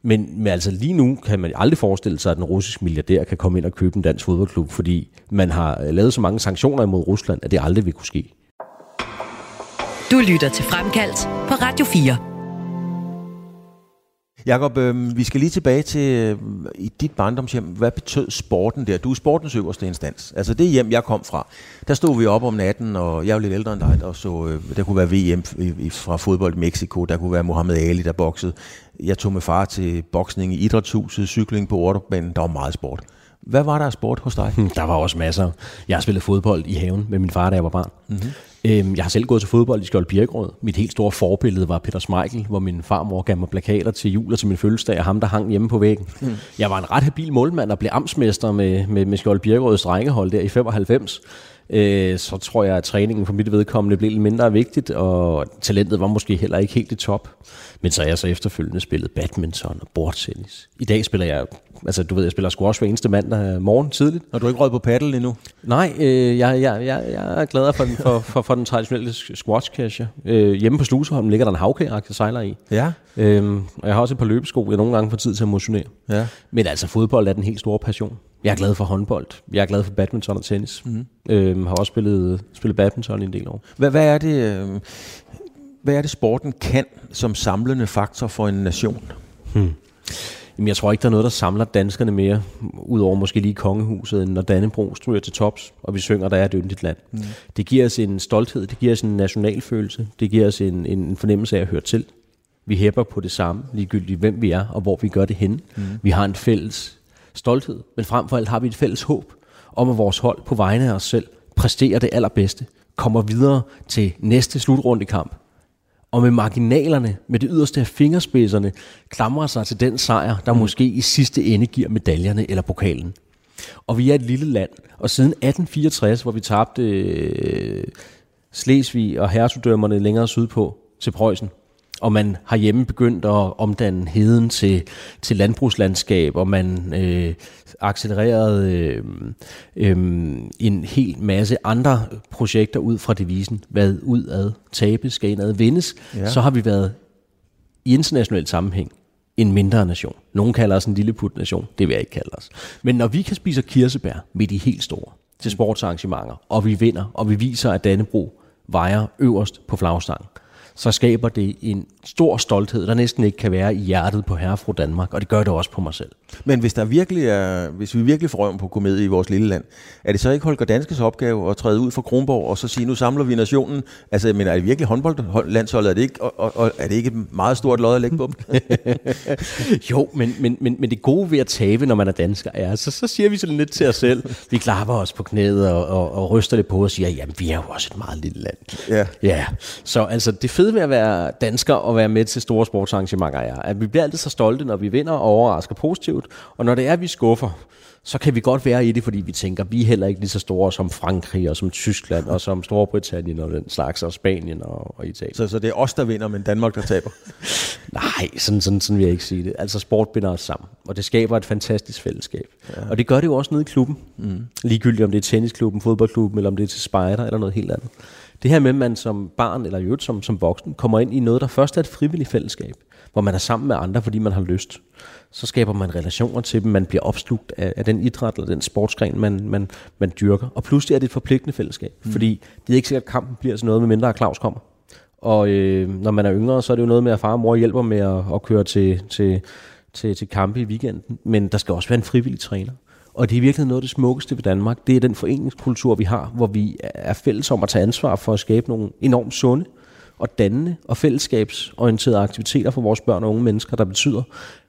Men, men altså lige nu kan man aldrig forestille sig, at en russisk milliardær kan komme ind og købe en dansk fodboldklub, fordi man har lavet så mange sanktioner imod Rusland, at det aldrig vil kunne ske. Du lytter til Fremkaldt på Radio 4. Jakob, øh, vi skal lige tilbage til øh, i dit barndomshjem. Hvad betød sporten der? Du er sportens øverste instans. Altså det hjem, jeg kom fra. Der stod vi op om natten, og jeg var lidt ældre end dig, og så øh, der kunne være VM i, i, fra fodbold i Mexico. Der kunne være Mohammed Ali, der boksede. Jeg tog med far til boksning i idrætshuset, cykling på Orderbanen. Der var meget sport. Hvad var der af sport hos dig? Der var også masser. Jeg har spillet fodbold i haven med min far, da jeg var barn. Mm-hmm. Øhm, jeg har selv gået til fodbold i Skjold Birkerød. Mit helt store forbillede var Peter Smeichel, hvor min farmor gav mig plakater til jul og til min fødselsdag, og ham, der hang hjemme på væggen. Mm. Jeg var en ret habil målmand og blev amtsmester med, med, med Skjold Birkerøds drengehold der i 95 øh, så tror jeg, at træningen for mit vedkommende blev lidt mindre vigtigt, og talentet var måske heller ikke helt i top. Men så er jeg så efterfølgende spillet badminton og bordtennis. I dag spiller jeg, altså du ved, jeg spiller squash hver eneste mandag morgen tidligt. Og du har ikke røget på paddle endnu? Nej, øh, jeg, jeg, jeg, jeg er glad for den, for, for, for den traditionelle squash cache. Øh, hjemme på Sluseholm ligger der en havkajak, jeg sejler i. Ja. Øhm, og jeg har også et par løbesko, jeg nogle gange får tid til at motionere. Ja. Men altså, fodbold er den helt store passion. Jeg er glad for håndbold. Jeg er glad for badminton og tennis. Mm. Øhm, har også spillet, spillet badminton i en del år. Hvad, hvad er det... Øh, hvad er det, sporten kan som samlende faktor for en nation? Hmm. Jamen, jeg tror ikke, der er noget, der samler danskerne mere, udover måske lige kongehuset, end når Dannebro stryger til tops, og vi synger, der er et yndigt land. Mm. Det giver os en stolthed, det giver os en nationalfølelse, det giver os en, en fornemmelse af at høre til. Vi hæpper på det samme, ligegyldigt hvem vi er, og hvor vi gør det hen. Mm. Vi har en fælles stolthed, men frem for alt har vi et fælles håb om, at vores hold på vegne af os selv præsterer det allerbedste, kommer videre til næste slutrunde kamp, og med marginalerne, med det yderste af fingerspidserne, klamrer sig til den sejr, der mm. måske i sidste ende giver medaljerne eller pokalen. Og vi er et lille land, og siden 1864, hvor vi tabte øh, Slesvig og hertugdømmerne længere sydpå til Preussen, og man har hjemme begyndt at omdanne heden til, til landbrugslandskab, og man øh, accelererede øh, øh, en hel masse andre projekter ud fra devisen, hvad udad tabes, skal indad vindes, ja. så har vi været i international sammenhæng en mindre nation. Nogle kalder os en lille nation, det vil jeg ikke kalde os. Men når vi kan spise kirsebær med de helt store til sportsarrangementer, og vi vinder, og vi viser, at Dannebro vejer øverst på flagstangen, så skaber det en stor stolthed, der næsten ikke kan være i hjertet på herrefru Danmark, og det gør det også på mig selv. Men hvis, der virkelig er, hvis vi virkelig får røven på komedie i vores lille land, er det så ikke Holger Danskes opgave at træde ud fra Kronborg og så sige, nu samler vi nationen? Altså, men er det virkelig håndboldlandsholdet? Er det ikke, og, og, og, er det ikke et meget stort lod at lægge på dem? jo, men, men, men, men det gode ved at tabe, når man er dansker, er, så, så siger vi sådan lidt til os selv. Vi klapper os på knæet og, og, og ryster det på og siger, jamen vi er jo også et meget lille land. Ja. ja. Så altså, det fede ved at være dansker og være med til store sportsarrangementer er, at vi bliver altid så stolte, når vi vinder og overrasker positivt, og når det er, at vi skuffer, så kan vi godt være i det, fordi vi tænker, vi er heller ikke lige så store som Frankrig og som Tyskland og som Storbritannien og den slags, og Spanien og, og Italien. Så, så det er os, der vinder, men Danmark, der taber? Nej, sådan, sådan, sådan vil jeg ikke sige det. Altså sport binder os sammen, og det skaber et fantastisk fællesskab. Ja. Og det gør det jo også nede i klubben. Mm. Ligegyldigt om det er tennisklubben, fodboldklubben, eller om det er til spejder eller noget helt andet. Det her med, at man som barn eller jo som, som voksen kommer ind i noget, der først er et frivilligt fællesskab, hvor man er sammen med andre, fordi man har lyst. Så skaber man relationer til dem, man bliver opslugt af, af den idræt eller den sportsgren, man, man, man dyrker. Og pludselig er det et forpligtende fællesskab, mm. fordi det er ikke sikkert, at kampen bliver sådan noget, med mindre at Claus kommer. Og øh, når man er yngre, så er det jo noget med, at far og mor hjælper med at, at køre til, til, til, til kampe i weekenden. Men der skal også være en frivillig træner. Og det er virkelig noget af det smukkeste ved Danmark. Det er den foreningskultur, vi har, hvor vi er fælles om at tage ansvar for at skabe nogle enormt sunde og dannende og fællesskabsorienterede aktiviteter for vores børn og unge mennesker, der betyder,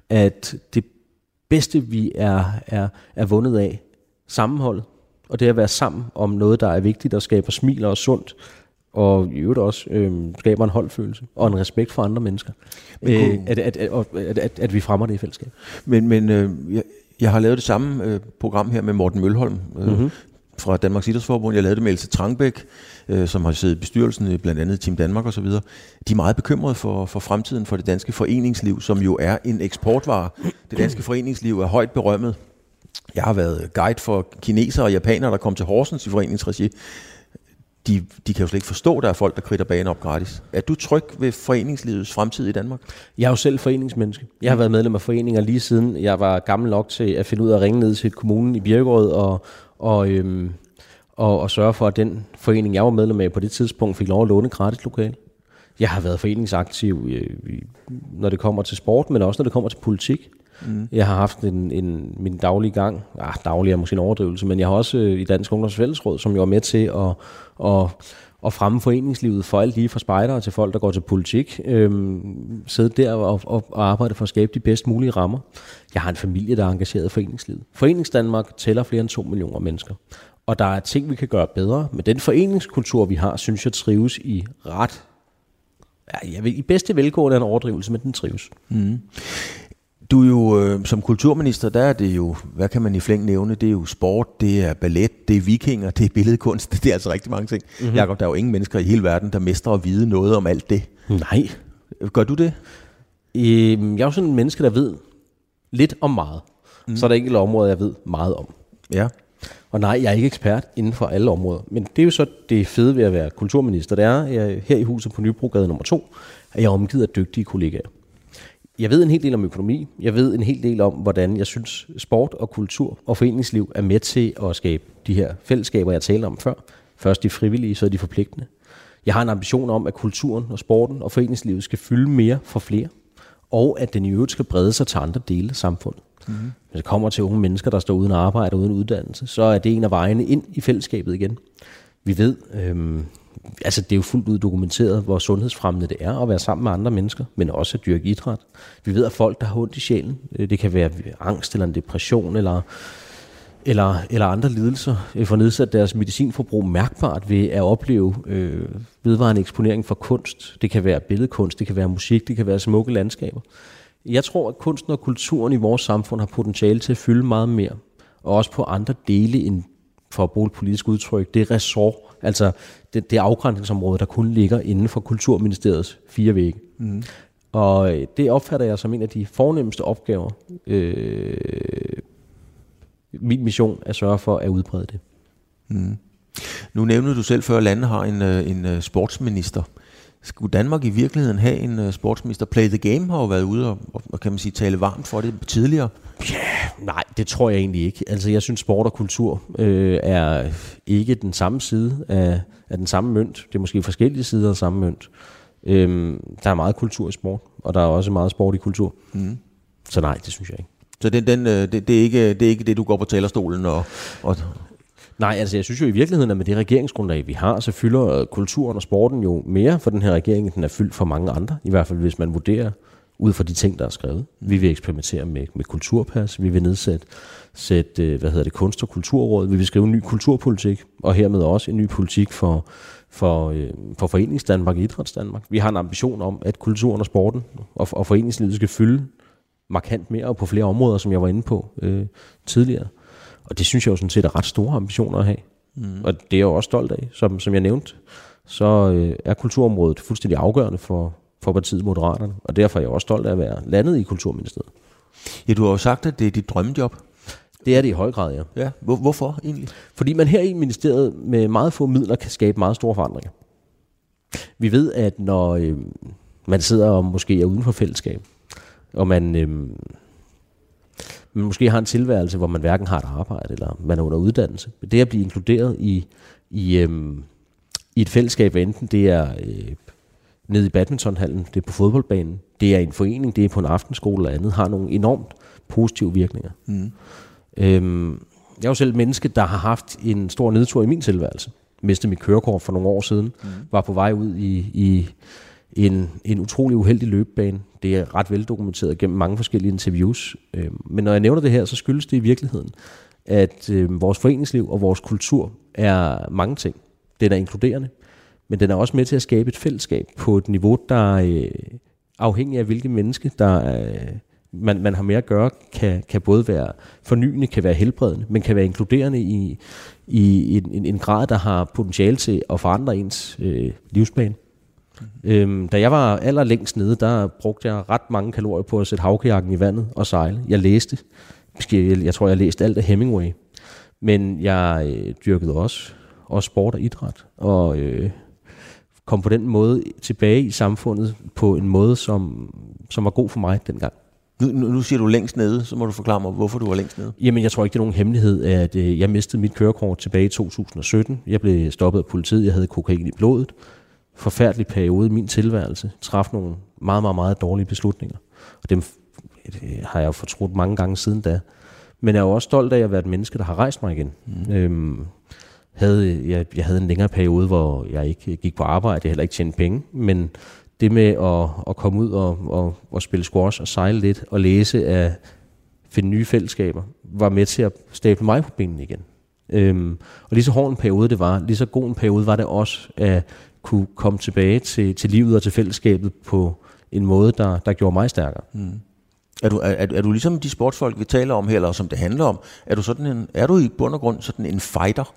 at det bedste, vi er, er, er vundet af, sammenholdet, og det at være sammen om noget, der er vigtigt og skaber smil og sundt, og i øvrigt også øh, skaber en holdfølelse og en respekt for andre mennesker. Øh, at, at, at, at, at, at vi fremmer det i fællesskab. Men, men øh, jeg, jeg har lavet det samme øh, program her med Morten Mølholm øh, mm-hmm. fra Danmarks Idrætsforbund. Jeg lavede det med Else Trangbæk, øh, som har siddet i bestyrelsen, blandt andet Team Danmark osv. De er meget bekymrede for, for fremtiden for det danske foreningsliv, som jo er en eksportvare. Det danske foreningsliv er højt berømmet. Jeg har været guide for kinesere og japanere, der kom til Horsens i foreningsregi. De de, kan jo slet ikke forstå, at der er folk, der kritter banen op gratis. Er du tryg ved foreningslivets fremtid i Danmark? Jeg er jo selv foreningsmenneske. Jeg har været medlem af foreninger lige siden jeg var gammel nok til at finde ud af at ringe ned til kommunen i Birkerød og, og, øhm, og, og sørge for, at den forening, jeg var medlem af på det tidspunkt, fik lov at låne gratis lokal. Jeg har været foreningsaktiv, øh, når det kommer til sport, men også når det kommer til politik. Mm. Jeg har haft en, en, min daglige gang, ah, daglig er måske en overdrivelse, men jeg har også øh, i Dansk Ungdoms Fællesråd, som jo er med til at, at, at fremme foreningslivet for alt lige fra spejdere til folk, der går til politik. Øhm, sidde der og, og, og arbejde for at skabe de bedst mulige rammer. Jeg har en familie, der er engageret i foreningslivet. Forenings Danmark tæller flere end 2 millioner mennesker. Og der er ting, vi kan gøre bedre. Men den foreningskultur, vi har, synes jeg trives i ret ja, jeg vil, i bedste velgående er en overdrivelse, men den trives. Mm. Du er jo øh, som kulturminister, der er det jo, hvad kan man i flæng nævne, det er jo sport, det er ballet, det er vikinger, det er billedkunst, det er altså rigtig mange ting. Mm-hmm. Jacob, der er jo ingen mennesker i hele verden, der mestrer at vide noget om alt det. Nej. Gør du det? Øh, jeg er jo sådan en menneske, der ved lidt om meget. Mm. Så er der ikke et område, jeg ved meget om. Ja. Og nej, jeg er ikke ekspert inden for alle områder. Men det er jo så det fede ved at være kulturminister. Det er, jeg her i huset på Nybrogade nummer 2, at jeg er omgivet af dygtige kollegaer. Jeg ved en hel del om økonomi. Jeg ved en hel del om, hvordan jeg synes, sport og kultur og foreningsliv er med til at skabe de her fællesskaber, jeg talte om før. Først de frivillige, så de forpligtende. Jeg har en ambition om, at kulturen og sporten og foreningslivet skal fylde mere for flere, og at den i øvrigt skal brede sig til andre dele af samfundet. Mm-hmm. Hvis det kommer til unge mennesker, der står uden arbejde og uden uddannelse, så er det en af vejene ind i fællesskabet igen. Vi ved, øhm, altså det er jo fuldt ud dokumenteret, hvor sundhedsfremmende det er at være sammen med andre mennesker, men også at dyrke idræt. Vi ved, at folk, der har ondt i sjælen, øh, det kan være angst eller en depression eller, eller, eller andre lidelser, øh, får nedsat deres medicinforbrug mærkbart ved at opleve øh, vedvarende eksponering for kunst. Det kan være billedkunst, det kan være musik, det kan være smukke landskaber. Jeg tror, at kunsten og kulturen i vores samfund har potentiale til at fylde meget mere. Og også på andre dele end, for at bruge et politisk udtryk, det ressort, altså det, det afgrænsningsområde, der kun ligger inden for Kulturministeriets fire vægge. Mm. Og øh, det opfatter jeg som en af de fornemmeste opgaver. Øh, min mission er at sørge for at udbrede det. Mm. Nu nævnte du selv før, at landet har en, øh, en øh, sportsminister. Skulle Danmark i virkeligheden have en uh, sportsminister? Play the Game har jo været ude og, og kan man sige, tale varmt for det tidligere. Ja, yeah, nej, det tror jeg egentlig ikke. Altså, jeg synes, sport og kultur øh, er ikke den samme side af, af den samme mønt. Det er måske forskellige sider af samme mønt. Øhm, der er meget kultur i sport, og der er også meget sport i kultur. Mm. Så nej, det synes jeg ikke. Så den, den, øh, det, det, er ikke, det er ikke det, du går på talerstolen og, og, Nej, altså jeg synes jo i virkeligheden, at med det regeringsgrundlag, vi har, så fylder øh, kulturen og sporten jo mere for den her regering, end den er fyldt for mange andre. I hvert fald hvis man vurderer ud fra de ting, der er skrevet. Vi vil eksperimentere med, med kulturpas, vi vil nedsætte sætte, øh, hvad hedder det, kunst- og kulturråd, vi vil skrive en ny kulturpolitik, og hermed også en ny politik for, for, øh, for Forenings Danmark og Idræts Danmark. Vi har en ambition om, at kulturen og sporten og, og foreningslivet skal fylde markant mere og på flere områder, som jeg var inde på øh, tidligere. Og det synes jeg jo sådan set er ret store ambitioner at have. Mm. Og det er jeg jo også stolt af. Som, som jeg nævnte, så øh, er kulturområdet fuldstændig afgørende for, for partiet Moderaterne. Og derfor er jeg også stolt af at være landet i Kulturministeriet. Ja, du har jo sagt, at det er dit drømmejob. Det er det i høj grad, ja. ja. Hvor, hvorfor egentlig? Fordi man her i ministeriet med meget få midler kan skabe meget store forandringer. Vi ved, at når øh, man sidder og måske er uden for fællesskab, og man øh, man måske har en tilværelse, hvor man hverken har et arbejde, eller man er under uddannelse. Men det at blive inkluderet i, i, øhm, i et fællesskab, enten det er øh, nede i badmintonhallen, det er på fodboldbanen, det er en forening, det er på en aftenskole eller andet, har nogle enormt positive virkninger. Mm. Øhm, jeg er jo selv menneske, der har haft en stor nedtur i min tilværelse. Mistede mit kørekort for nogle år siden, mm. var på vej ud i, i en, en utrolig uheldig løbebane. Det er ret veldokumenteret gennem mange forskellige interviews. Øh, men når jeg nævner det her, så skyldes det i virkeligheden, at øh, vores foreningsliv og vores kultur er mange ting. Den er inkluderende, men den er også med til at skabe et fællesskab på et niveau, der øh, afhængig af hvilke menneske, der øh, man, man har mere at gøre, kan, kan både være fornyende, kan være helbredende, men kan være inkluderende i, i en, en, en grad, der har potentiale til at forandre ens øh, livsbane. Øhm, da jeg var allerlængst nede, der brugte jeg ret mange kalorier på at sætte havkajakken i vandet og sejle. Jeg læste, jeg, jeg tror jeg læste alt af Hemingway, men jeg øh, dyrkede også og sport og idræt, og øh, kom på den måde tilbage i samfundet på en måde, som, som var god for mig dengang. Nu, nu, nu siger du længst nede, så må du forklare mig, hvorfor du var længst nede. Jamen, jeg tror ikke, det er nogen hemmelighed, at øh, jeg mistede mit kørekort tilbage i 2017. Jeg blev stoppet af politiet, jeg havde kokain i blodet. Forfærdelig periode i min tilværelse. Traf nogle meget, meget, meget dårlige beslutninger. Og dem øh, har jeg jo fortrudt mange gange siden da. Men jeg er jo også stolt af at være et menneske, der har rejst mig igen. Mm. Øhm, havde, jeg, jeg havde en længere periode, hvor jeg ikke gik på arbejde, jeg heller ikke tjente penge, men det med at, at komme ud og, og, og spille squash og sejle lidt og læse af finde nye fællesskaber, var med til at stable mig på benene igen. Øhm, og lige så hård en periode det var, lige så god en periode var det også at kunne komme tilbage til, til livet og til fællesskabet på en måde, der, der gjorde mig stærkere. Mm. Er du, er, er du ligesom de sportsfolk, vi taler om her, eller som det handler om, er du, sådan en, er du i bund og grund sådan en fighter?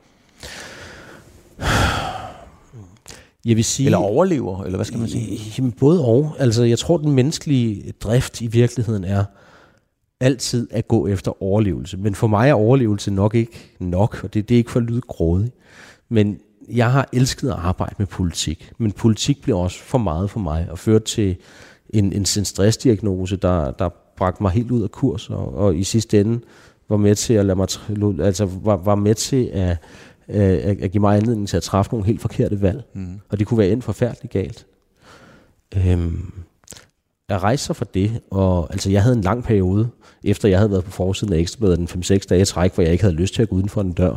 Jeg vil sige, eller overlever, eller hvad skal man sige? Jamen, både og. Altså, jeg tror, den menneskelige drift i virkeligheden er altid at gå efter overlevelse. Men for mig er overlevelse nok ikke nok, og det, det er ikke for at lyde grådig. Men jeg har elsket at arbejde med politik, men politik bliver også for meget for mig, og ført til en, en stressdiagnose, der, der bragte mig helt ud af kurs, og, og i sidste ende var med til at lade mig, altså var, var med til at øh, at give mig anledning til at træffe nogle helt forkerte valg. Mm. Og det kunne være endt forfærdeligt galt. Øhm, at rejse sig for det, og altså jeg havde en lang periode, efter jeg havde været på forsiden af Ekstrabladet den 5-6 dage træk, hvor jeg ikke havde lyst til at gå uden for en dør.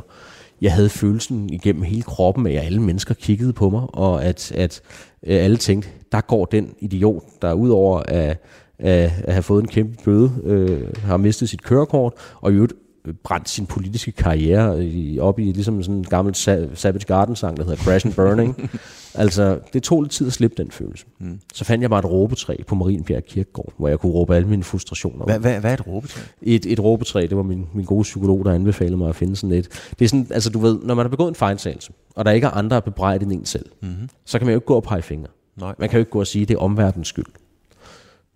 Jeg havde følelsen igennem hele kroppen af, at alle mennesker kiggede på mig, og at, at øh, alle tænkte, der går den idiot, der udover at, at, at have fået en kæmpe bøde, øh, har mistet sit kørekort, og i øvrigt brændt sin politiske karriere i, op i ligesom sådan en gammel Savage Garden-sang, der hedder Crash and Burning. altså, det tog lidt tid at slippe den følelse. Mm. Så fandt jeg bare et råbetræ på Marienbjerg Kirkegård, hvor jeg kunne råbe alle mine frustrationer. Hvad, hvad, hvad er et råbetræ? Et, et råbetræ, det var min, min gode psykolog, der anbefalede mig at finde sådan et. Det er sådan, altså du ved, når man har begået en fejltagelse, og der ikke er andre at bebrejde end en selv, mm-hmm. så kan man jo ikke gå og pege fingre. Nej. Man kan jo ikke gå og sige, at det er omverdens skyld.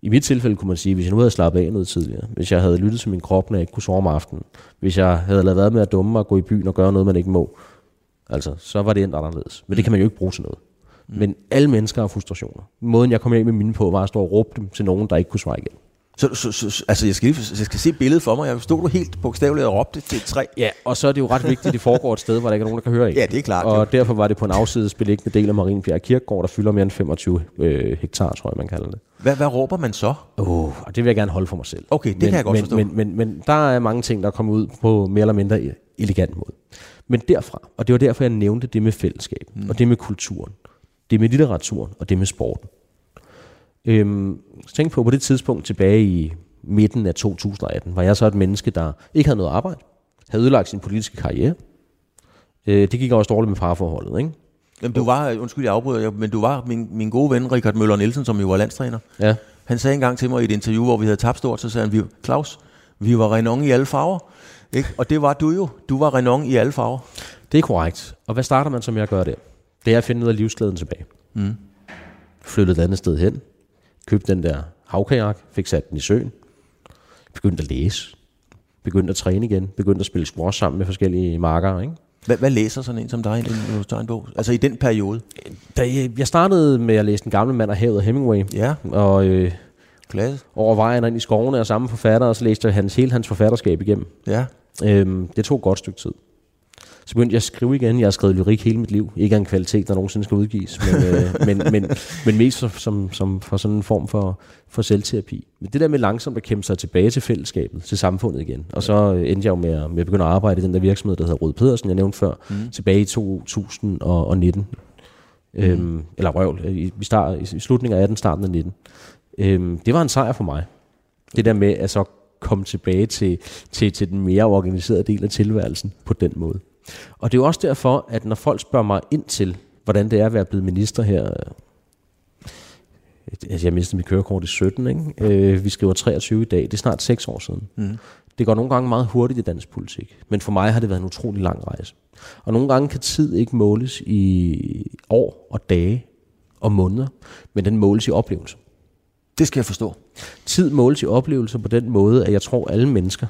I mit tilfælde kunne man sige, hvis jeg nu havde slappet af noget tidligere, hvis jeg havde lyttet til min krop, når jeg ikke kunne sove om aftenen, hvis jeg havde lavet være med at dumme mig og gå i byen og gøre noget, man ikke må, altså, så var det endt anderledes. Men det kan man jo ikke bruge til noget. Mm. Men alle mennesker har frustrationer. Måden, jeg kom af med mine på, var at stå og råbe dem til nogen, der ikke kunne svare igen. Så, så, så altså jeg skal, lige, jeg skal se billedet for mig. Jeg stod du helt bogstaveligt og råbte til et træ. Ja, og så er det jo ret vigtigt, at det foregår et sted, hvor der ikke er nogen, der kan høre Ja, det er klart. Og jo. derfor var det på en afsides beliggende del af Marienbjerg Kirkegård, der fylder mere end 25 øh, hektar, tror jeg, man kalder det. Hvad, hvad råber man så? Oh, og det vil jeg gerne holde for mig selv. Okay, det men, kan jeg godt men, forstå. Men, men, men der er mange ting, der kommer ud på mere eller mindre elegant måde. Men derfra, og det var derfor, jeg nævnte det med fællesskab, mm. og det med kulturen, det med litteraturen, og det med sporten. Øhm, tænk på, på det tidspunkt tilbage i midten af 2018, var jeg så et menneske, der ikke havde noget arbejde, havde ødelagt sin politiske karriere. Øh, det gik også dårligt med parforholdet, ikke? Jamen, du var, undskyld, jeg afbryder, men du var min, min gode ven, Richard Møller Nielsen, som jo var landstræner. Ja. Han sagde engang til mig i et interview, hvor vi havde tabt stort, så sagde han, Claus, vi var Renon i alle farver. Ikke? Og det var du jo. Du var Renon i alle farver. Det er korrekt. Og hvad starter man så med at gøre der? Det er at finde ud af livsglæden tilbage. Mm. Flyttede et andet sted hen. Købte den der havkajak. Fik sat den i søen. Begyndte at læse. Begyndte at træne igen. Begyndte at spille squash sammen med forskellige markere. Ikke? Hvad, hvad læser sådan en som dig, når du tager en bog? Altså i den periode? Da jeg, startede med at læse Den gamle mand af havet af Hemingway. Ja. Og øh, Klasse. over vejen ind i skovene og samme forfatter, og så læste jeg hans, hele hans forfatterskab igennem. Ja. Øhm, det tog et godt stykke tid. Så begyndte jeg at skrive igen. Jeg har skrevet lyrik hele mit liv. Ikke en kvalitet, der nogensinde skal udgives, men, øh, men, men, men mest for, som, som for sådan en form for, for selvterapi. Men det der med langsomt at kæmpe sig tilbage til fællesskabet, til samfundet igen. Og så endte jeg jo med at, med at begynde at arbejde i den der virksomhed, der hedder Røde Pedersen, jeg nævnte før, mm. tilbage i 2019. Mm. Øhm, eller røvl, i, i, start, i slutningen af 18, starten af 19. Øhm, det var en sejr for mig. Det der med at så komme tilbage til, til, til den mere organiserede del af tilværelsen på den måde. Og det er jo også derfor, at når folk spørger mig ind til, hvordan det er at være blevet minister her, øh, altså jeg mistede mit kørekort i 17, ikke? Øh, vi skriver 23 i dag, det er snart 6 år siden. Mm. Det går nogle gange meget hurtigt i dansk politik, men for mig har det været en utrolig lang rejse. Og nogle gange kan tid ikke måles i år og dage og måneder, men den måles i oplevelser. Det skal jeg forstå. Tid måles i oplevelser på den måde, at jeg tror, alle mennesker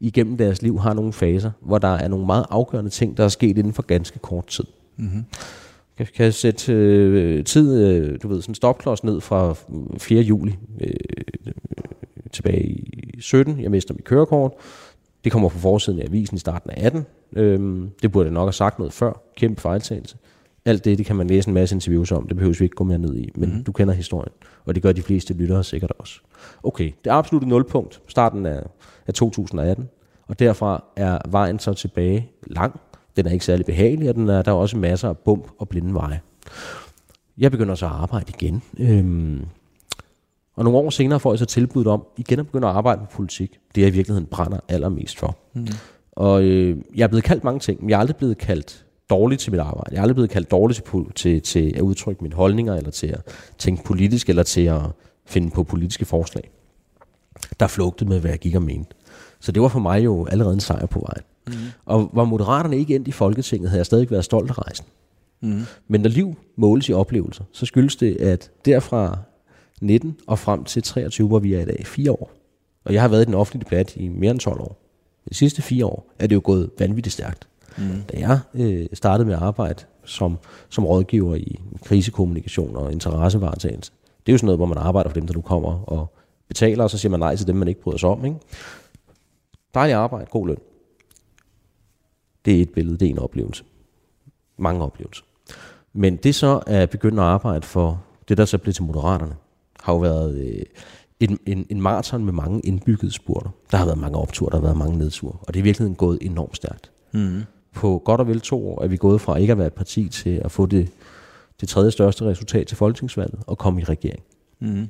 igennem deres liv har nogle faser, hvor der er nogle meget afgørende ting, der er sket inden for ganske kort tid. Mm-hmm. Jeg kan sætte øh, tid, øh, du ved, sådan en stopklods ned fra 4. juli øh, tilbage i 17. Jeg mister mit kørekort. Det kommer på forsiden af avisen i starten af 18. Øhm, det burde jeg nok have sagt noget før. Kæmpe fejltagelse. Alt det, det kan man læse en masse interviews om. Det behøver vi ikke gå mere ned i. Men mm. du kender historien. Og det gør de fleste lyttere sikkert også. Okay, det er absolut nulpunkt. Starten af, af 2018. Og derfra er vejen så tilbage lang. Den er ikke særlig behagelig, og den er, der er også masser af bump og blinde veje. Jeg begynder så at arbejde igen. Øhm, og nogle år senere får jeg så tilbuddet om igen at begynde at arbejde med politik. Det jeg i virkeligheden brænder allermest for. Mm. Og øh, jeg er blevet kaldt mange ting, men jeg er aldrig blevet kaldt dårlig til mit arbejde. Jeg er aldrig blevet kaldt dårlig til, til, til at udtrykke mine holdninger, eller til at tænke politisk, eller til at finde på politiske forslag. Der flugtede med, hvad jeg gik og mente. Så det var for mig jo allerede en sejr på vejen. Mm. Og var moderaterne ikke endt i Folketinget, havde jeg stadig været stolt af rejsen. Mm. Men når liv måles i oplevelser, så skyldes det, at derfra 19 og frem til 23, hvor vi er i dag, fire år. Og jeg har været i den offentlige debat i mere end 12 år. De sidste fire år er det jo gået vanvittigt stærkt. Mm. Da jeg øh, startede med at arbejde som, som rådgiver i krisekommunikation og interessevaretagelse, det er jo sådan noget, hvor man arbejder for dem, der nu kommer og betaler, og så siger man nej til dem, man ikke bryder sig om. Ikke? Dejlig arbejde, god løn. Det er et billede, det er en oplevelse. Mange oplevelser. Men det så at begynde at arbejde for det, der så blev til Moderaterne, har jo været øh, en, en, en maraton med mange indbyggede spurter. Der har været mange opture, der har været mange nedture, og det er virkelig gået enormt stærkt. Mm. På godt og vel to år er vi gået fra ikke at være et parti til at få det, det tredje største resultat til folketingsvalget og komme i regering. Mm.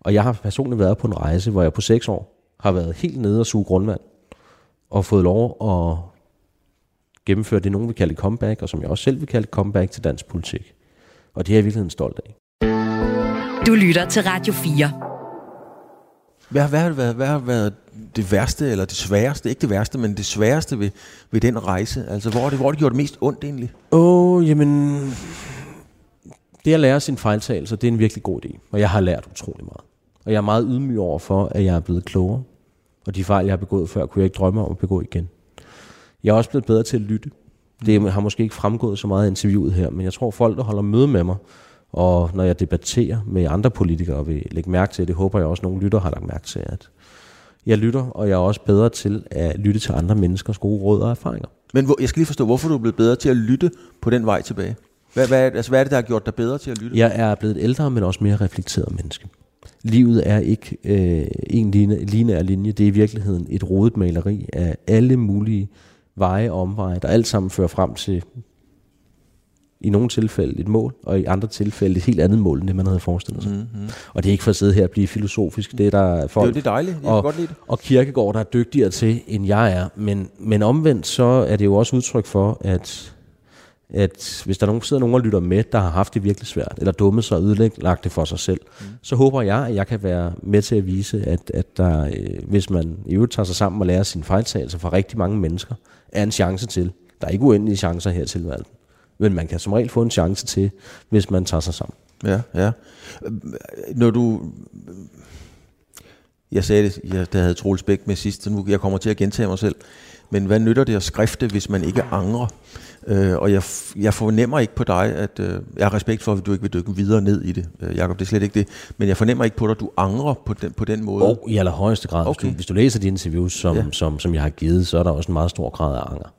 Og jeg har personligt været på en rejse, hvor jeg på seks år har været helt nede og suge grundvand, og fået lov at gennemføre det, nogen vil kalde et comeback, og som jeg også selv vil kalde et comeback til dansk politik. Og det er jeg virkelig stolt af. Du lytter til Radio 4. Hvad, hvad, været, hvad har været det værste, eller det sværeste, ikke det værste, men det sværeste ved, ved den rejse? Altså, hvor har det, hvor det gjort det mest ondt egentlig? Åh, oh, jamen... Det at lære sin fejltagelser, det er en virkelig god idé. Og jeg har lært utrolig meget. Og jeg er meget ydmyg over for, at jeg er blevet klogere. Og de fejl, jeg har begået før, kunne jeg ikke drømme om at begå igen. Jeg er også blevet bedre til at lytte. Det har måske ikke fremgået så meget i interviewet her, men jeg tror, folk, der holder møde med mig, og når jeg debatterer med andre politikere, vil lægge mærke til, det håber jeg også, at nogle lytter har lagt mærke til, at jeg lytter, og jeg er også bedre til at lytte til andre menneskers gode råd og erfaringer. Men hvor, jeg skal lige forstå, hvorfor du er blevet bedre til at lytte på den vej tilbage? Hvad, hvad, altså, hvad er det, der har gjort dig bedre til at lytte? Jeg er blevet ældre, men også mere reflekteret menneske. Livet er ikke øh, en lineær linje, det er i virkeligheden et rodet maleri af alle mulige veje og omveje, der alt sammen fører frem til i nogle tilfælde et mål, og i andre tilfælde et helt andet mål, end det man havde forestillet sig. Mm-hmm. Og det er ikke for at sidde her og blive filosofisk, det er der folk. Det er dejligt, jeg og, godt lide det. Og kirkegård, der er dygtigere til, end jeg er. Men, men omvendt, så er det jo også udtryk for, at, at hvis der nogen, sidder nogen og lytter med, der har haft det virkelig svært, eller dummet sig og ødelagt det for sig selv, mm. så håber jeg, at jeg kan være med til at vise, at, at der, øh, hvis man i øvrigt tager sig sammen og lærer sine fejltagelser fra rigtig mange mennesker, er en chance til. Der er ikke uendelige chancer her til valget men man kan som regel få en chance til, hvis man tager sig sammen. Ja, ja. Når du... Jeg sagde det, jeg, der havde Troels Bæk med sidst, så nu jeg kommer til at gentage mig selv. Men hvad nytter det at skrifte, hvis man ikke angrer? Øh, og jeg, jeg fornemmer ikke på dig, at øh, jeg har respekt for, at du ikke vil dykke videre ned i det, øh, Jacob, det er slet ikke det. Men jeg fornemmer ikke på dig, at du angrer på den, på den måde. Og i allerhøjeste grad. Okay. Hvis, du, hvis du læser de interviews, som, ja. som, som jeg har givet, så er der også en meget stor grad af anger.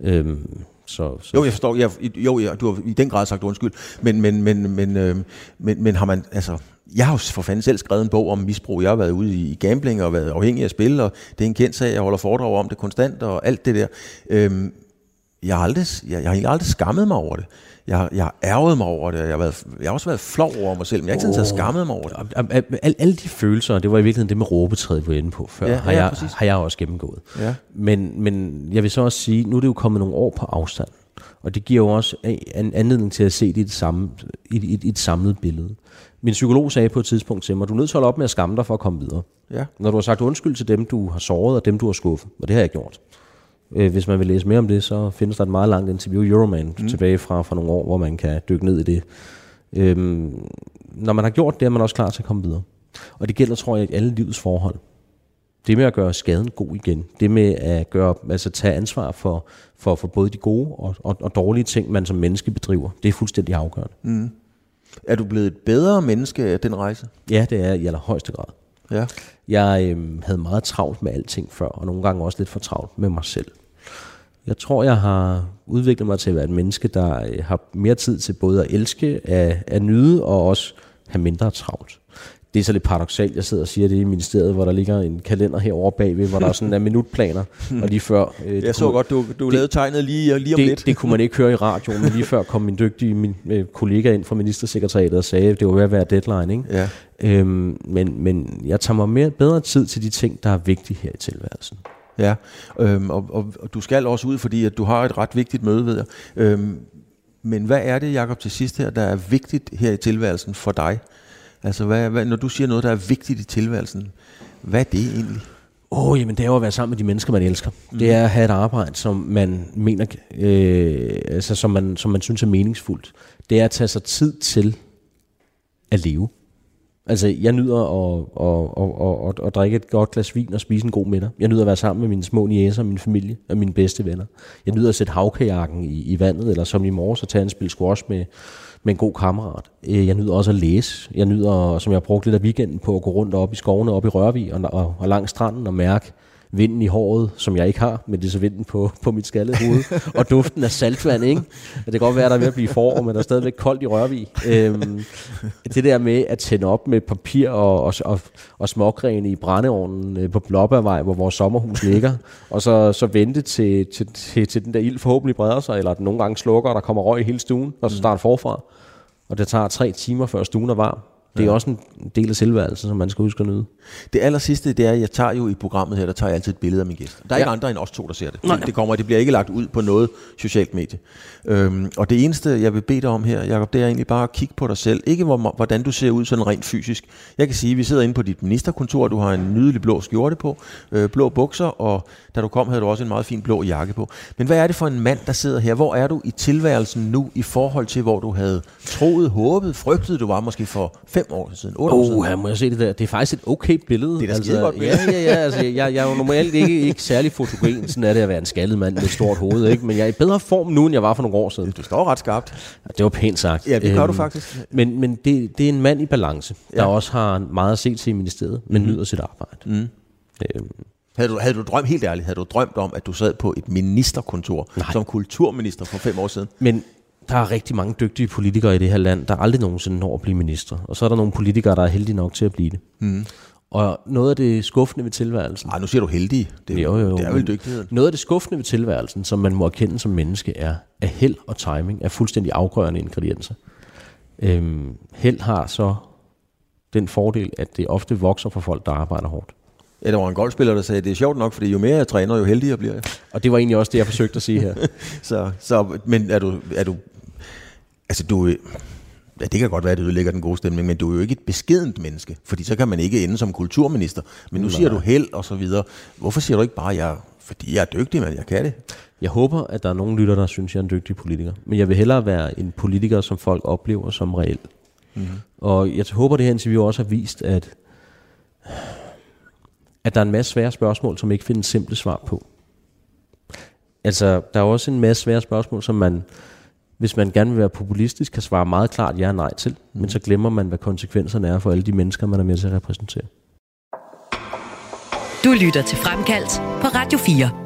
Øhm, så, så. Jo, jeg forstår. Jeg, jo, jeg, du har i den grad sagt undskyld. Men, men, men, men, øh, men, men har man, altså, jeg har jo for fanden selv skrevet en bog om misbrug. Jeg har været ude i gambling og været afhængig af spil, og det er en kendt sag. Jeg holder foredrag om det konstant og alt det der. Øh, jeg har, aldrig, jeg, jeg har aldrig skammet mig over det jeg, jeg har ærget mig over det, jeg har, været, jeg har også været flov over mig selv, men jeg har ikke sådan oh. skammet mig over det. Al, alle de følelser, det var i virkeligheden det med råbetræet, vi var inde på før, ja, har, ja, jeg, har jeg også gennemgået. Ja. Men, men jeg vil så også sige, nu er det jo kommet nogle år på afstand, og det giver jo også en anledning til at se det i, det samme, i, i, i et samlet billede. Min psykolog sagde på et tidspunkt til mig, du er nødt til at holde op med at skamme dig for at komme videre. Ja. Når du har sagt undskyld til dem, du har såret, og dem, du har skuffet, og det har jeg gjort, Øh, hvis man vil læse mere om det, så findes der et meget langt interview Euroman mm. tilbage fra, fra nogle år, hvor man kan dykke ned i det. Øhm, når man har gjort det, er man også klar til at komme videre. Og det gælder, tror jeg, alle livets forhold. det med at gøre skaden god igen, det med at gøre, altså tage ansvar for, for, for både de gode og, og, og dårlige ting, man som menneske bedriver, det er fuldstændig afgørende. Mm. Er du blevet et bedre menneske af den rejse? Ja, det er i allerhøjeste grad. Ja. Jeg øh, havde meget travlt med alting før, og nogle gange også lidt for travlt med mig selv. Jeg tror, jeg har udviklet mig til at være et menneske, der øh, har mere tid til både at elske, at, at nyde og også have mindre travlt. Det er så lidt paradoxalt, jeg sidder og siger det i ministeriet, hvor der ligger en kalender herovre bagved, hvor der er sådan en minutplaner, og lige før... Øh, jeg så kunne, godt, du, du det, lavede tegnet lige, lige om det, lidt. Det kunne man ikke høre i radioen, men lige før kom min dygtige min, øh, kollega ind fra ministersekretariatet og sagde, at det var ved at være deadline. Ikke? Ja. Øhm, men, men jeg tager mig mere, bedre tid til de ting, der er vigtige her i tilværelsen. Ja, øhm, og, og, og du skal også ud, fordi at du har et ret vigtigt møde, ved jeg. Øhm, men hvad er det, Jakob, til sidst her, der er vigtigt her i tilværelsen for dig? Altså, hvad, hvad, når du siger noget, der er vigtigt i tilværelsen, hvad er det egentlig? Åh, oh, jamen det er jo at være sammen med de mennesker, man elsker. Mm. Det er at have et arbejde, som man mener, øh, altså som man, som man synes er meningsfuldt. Det er at tage sig tid til at leve. Altså, jeg nyder at, at, at, at, at drikke et godt glas vin og spise en god middag. Jeg nyder at være sammen med mine små niæser og min familie og mine bedste venner. Jeg nyder at sætte havkajakken i, i vandet, eller som i morges at tage en spil squash med, med en god kammerat. Øh, jeg nyder også at læse. Jeg nyder, som jeg har brugt lidt af weekenden på at gå rundt op i skovene, op i Rørvig og, og, og langs stranden og mærke vinden i håret, som jeg ikke har, men det er så vinden på, på mit skaldede hoved, og duften af saltvand, ikke? Det kan godt være, at der er ved at blive forår, men der er stadigvæk koldt i Rørvig. Øhm, det der med at tænde op med papir og, og, og, og smågrene i brændeovnen øh, på Blåbærvej, hvor vores sommerhus ligger, og så, så vente til, til, til, til den der ild forhåbentlig breder sig, eller at den nogle gange slukker, og der kommer røg i hele stuen, og så starter forfra. Og det tager tre timer, før stuen er varm. Det er ja. også en del af selvværelsen, som man skal huske at nyde. Det aller sidste, det er, at jeg tager jo i programmet her, der tager jeg altid et billede af min gæst. Der er ja. ikke andre end os to, der ser det. Nej. Det kommer, det bliver ikke lagt ud på noget socialt medie. Øhm, og det eneste, jeg vil bede dig om her, Jacob, det er egentlig bare at kigge på dig selv. Ikke hvordan du ser ud sådan rent fysisk. Jeg kan sige, at vi sidder inde på dit ministerkontor, du har en nydelig blå skjorte på, øh, blå bukser, og da du kom, havde du også en meget fin blå jakke på. Men hvad er det for en mand, der sidder her? Hvor er du i tilværelsen nu, i forhold til, hvor du havde troet, håbet, frygtet, du var måske for fem år siden, otte oh, år siden? her må jeg se det der. Det er faktisk et okay billede. Det er altså, godt billede. Ja, ja, ja. Altså, jeg, jeg er jo normalt ikke, ikke særlig fotogen. Sådan er det at være en skaldet mand med et stort hoved. Ikke? Men jeg er i bedre form nu, end jeg var for nogle år siden. Du står ret skarpt. Ja, det var pænt sagt. Ja, det gør øhm, du faktisk. Men, men det, det er en mand i balance, der ja. også har meget at se til i ministeriet, men mm. nyder sit arbejde. Mm. Øhm, havde du, havde du drømt, helt ærligt, havde du drømt om, at du sad på et ministerkontor Nej. som kulturminister for fem år siden? Men der er rigtig mange dygtige politikere i det her land, der aldrig nogensinde når at blive minister. Og så er der nogle politikere, der er heldige nok til at blive det. Mm. Og noget af det skuffende ved tilværelsen... Nej, nu siger du heldige. Det, jo, jo, det er vel dygtigheden. Noget af det skuffende ved tilværelsen, som man må erkende som menneske, er, at held og timing er fuldstændig afgørende ingredienser. Øhm, held har så den fordel, at det ofte vokser for folk, der arbejder hårdt. Ja, der var en golfspiller, der sagde, det er sjovt nok, fordi jo mere jeg træner, jo heldigere bliver jeg. Og det var egentlig også det, jeg forsøgte at sige her. så, så, men er du, er du, altså du, ja, det kan godt være, at det ødelægger den gode stemning, men du er jo ikke et beskedent menneske, fordi så kan man ikke ende som kulturminister. Men nu Nej. siger du held og så videre. Hvorfor siger du ikke bare, at jeg, fordi jeg er dygtig, men jeg kan det? Jeg håber, at der er nogle lytter, der synes, jeg er en dygtig politiker. Men jeg vil hellere være en politiker, som folk oplever som reel. Mm-hmm. Og jeg håber, det her interview også har vist, at at der er en masse svære spørgsmål, som ikke findes simple svar på. Altså, der er også en masse svære spørgsmål, som man, hvis man gerne vil være populistisk, kan svare meget klart ja og nej til. Mm. Men så glemmer man, hvad konsekvenserne er for alle de mennesker, man er med til at repræsentere. Du lytter til Fremkaldt på Radio 4.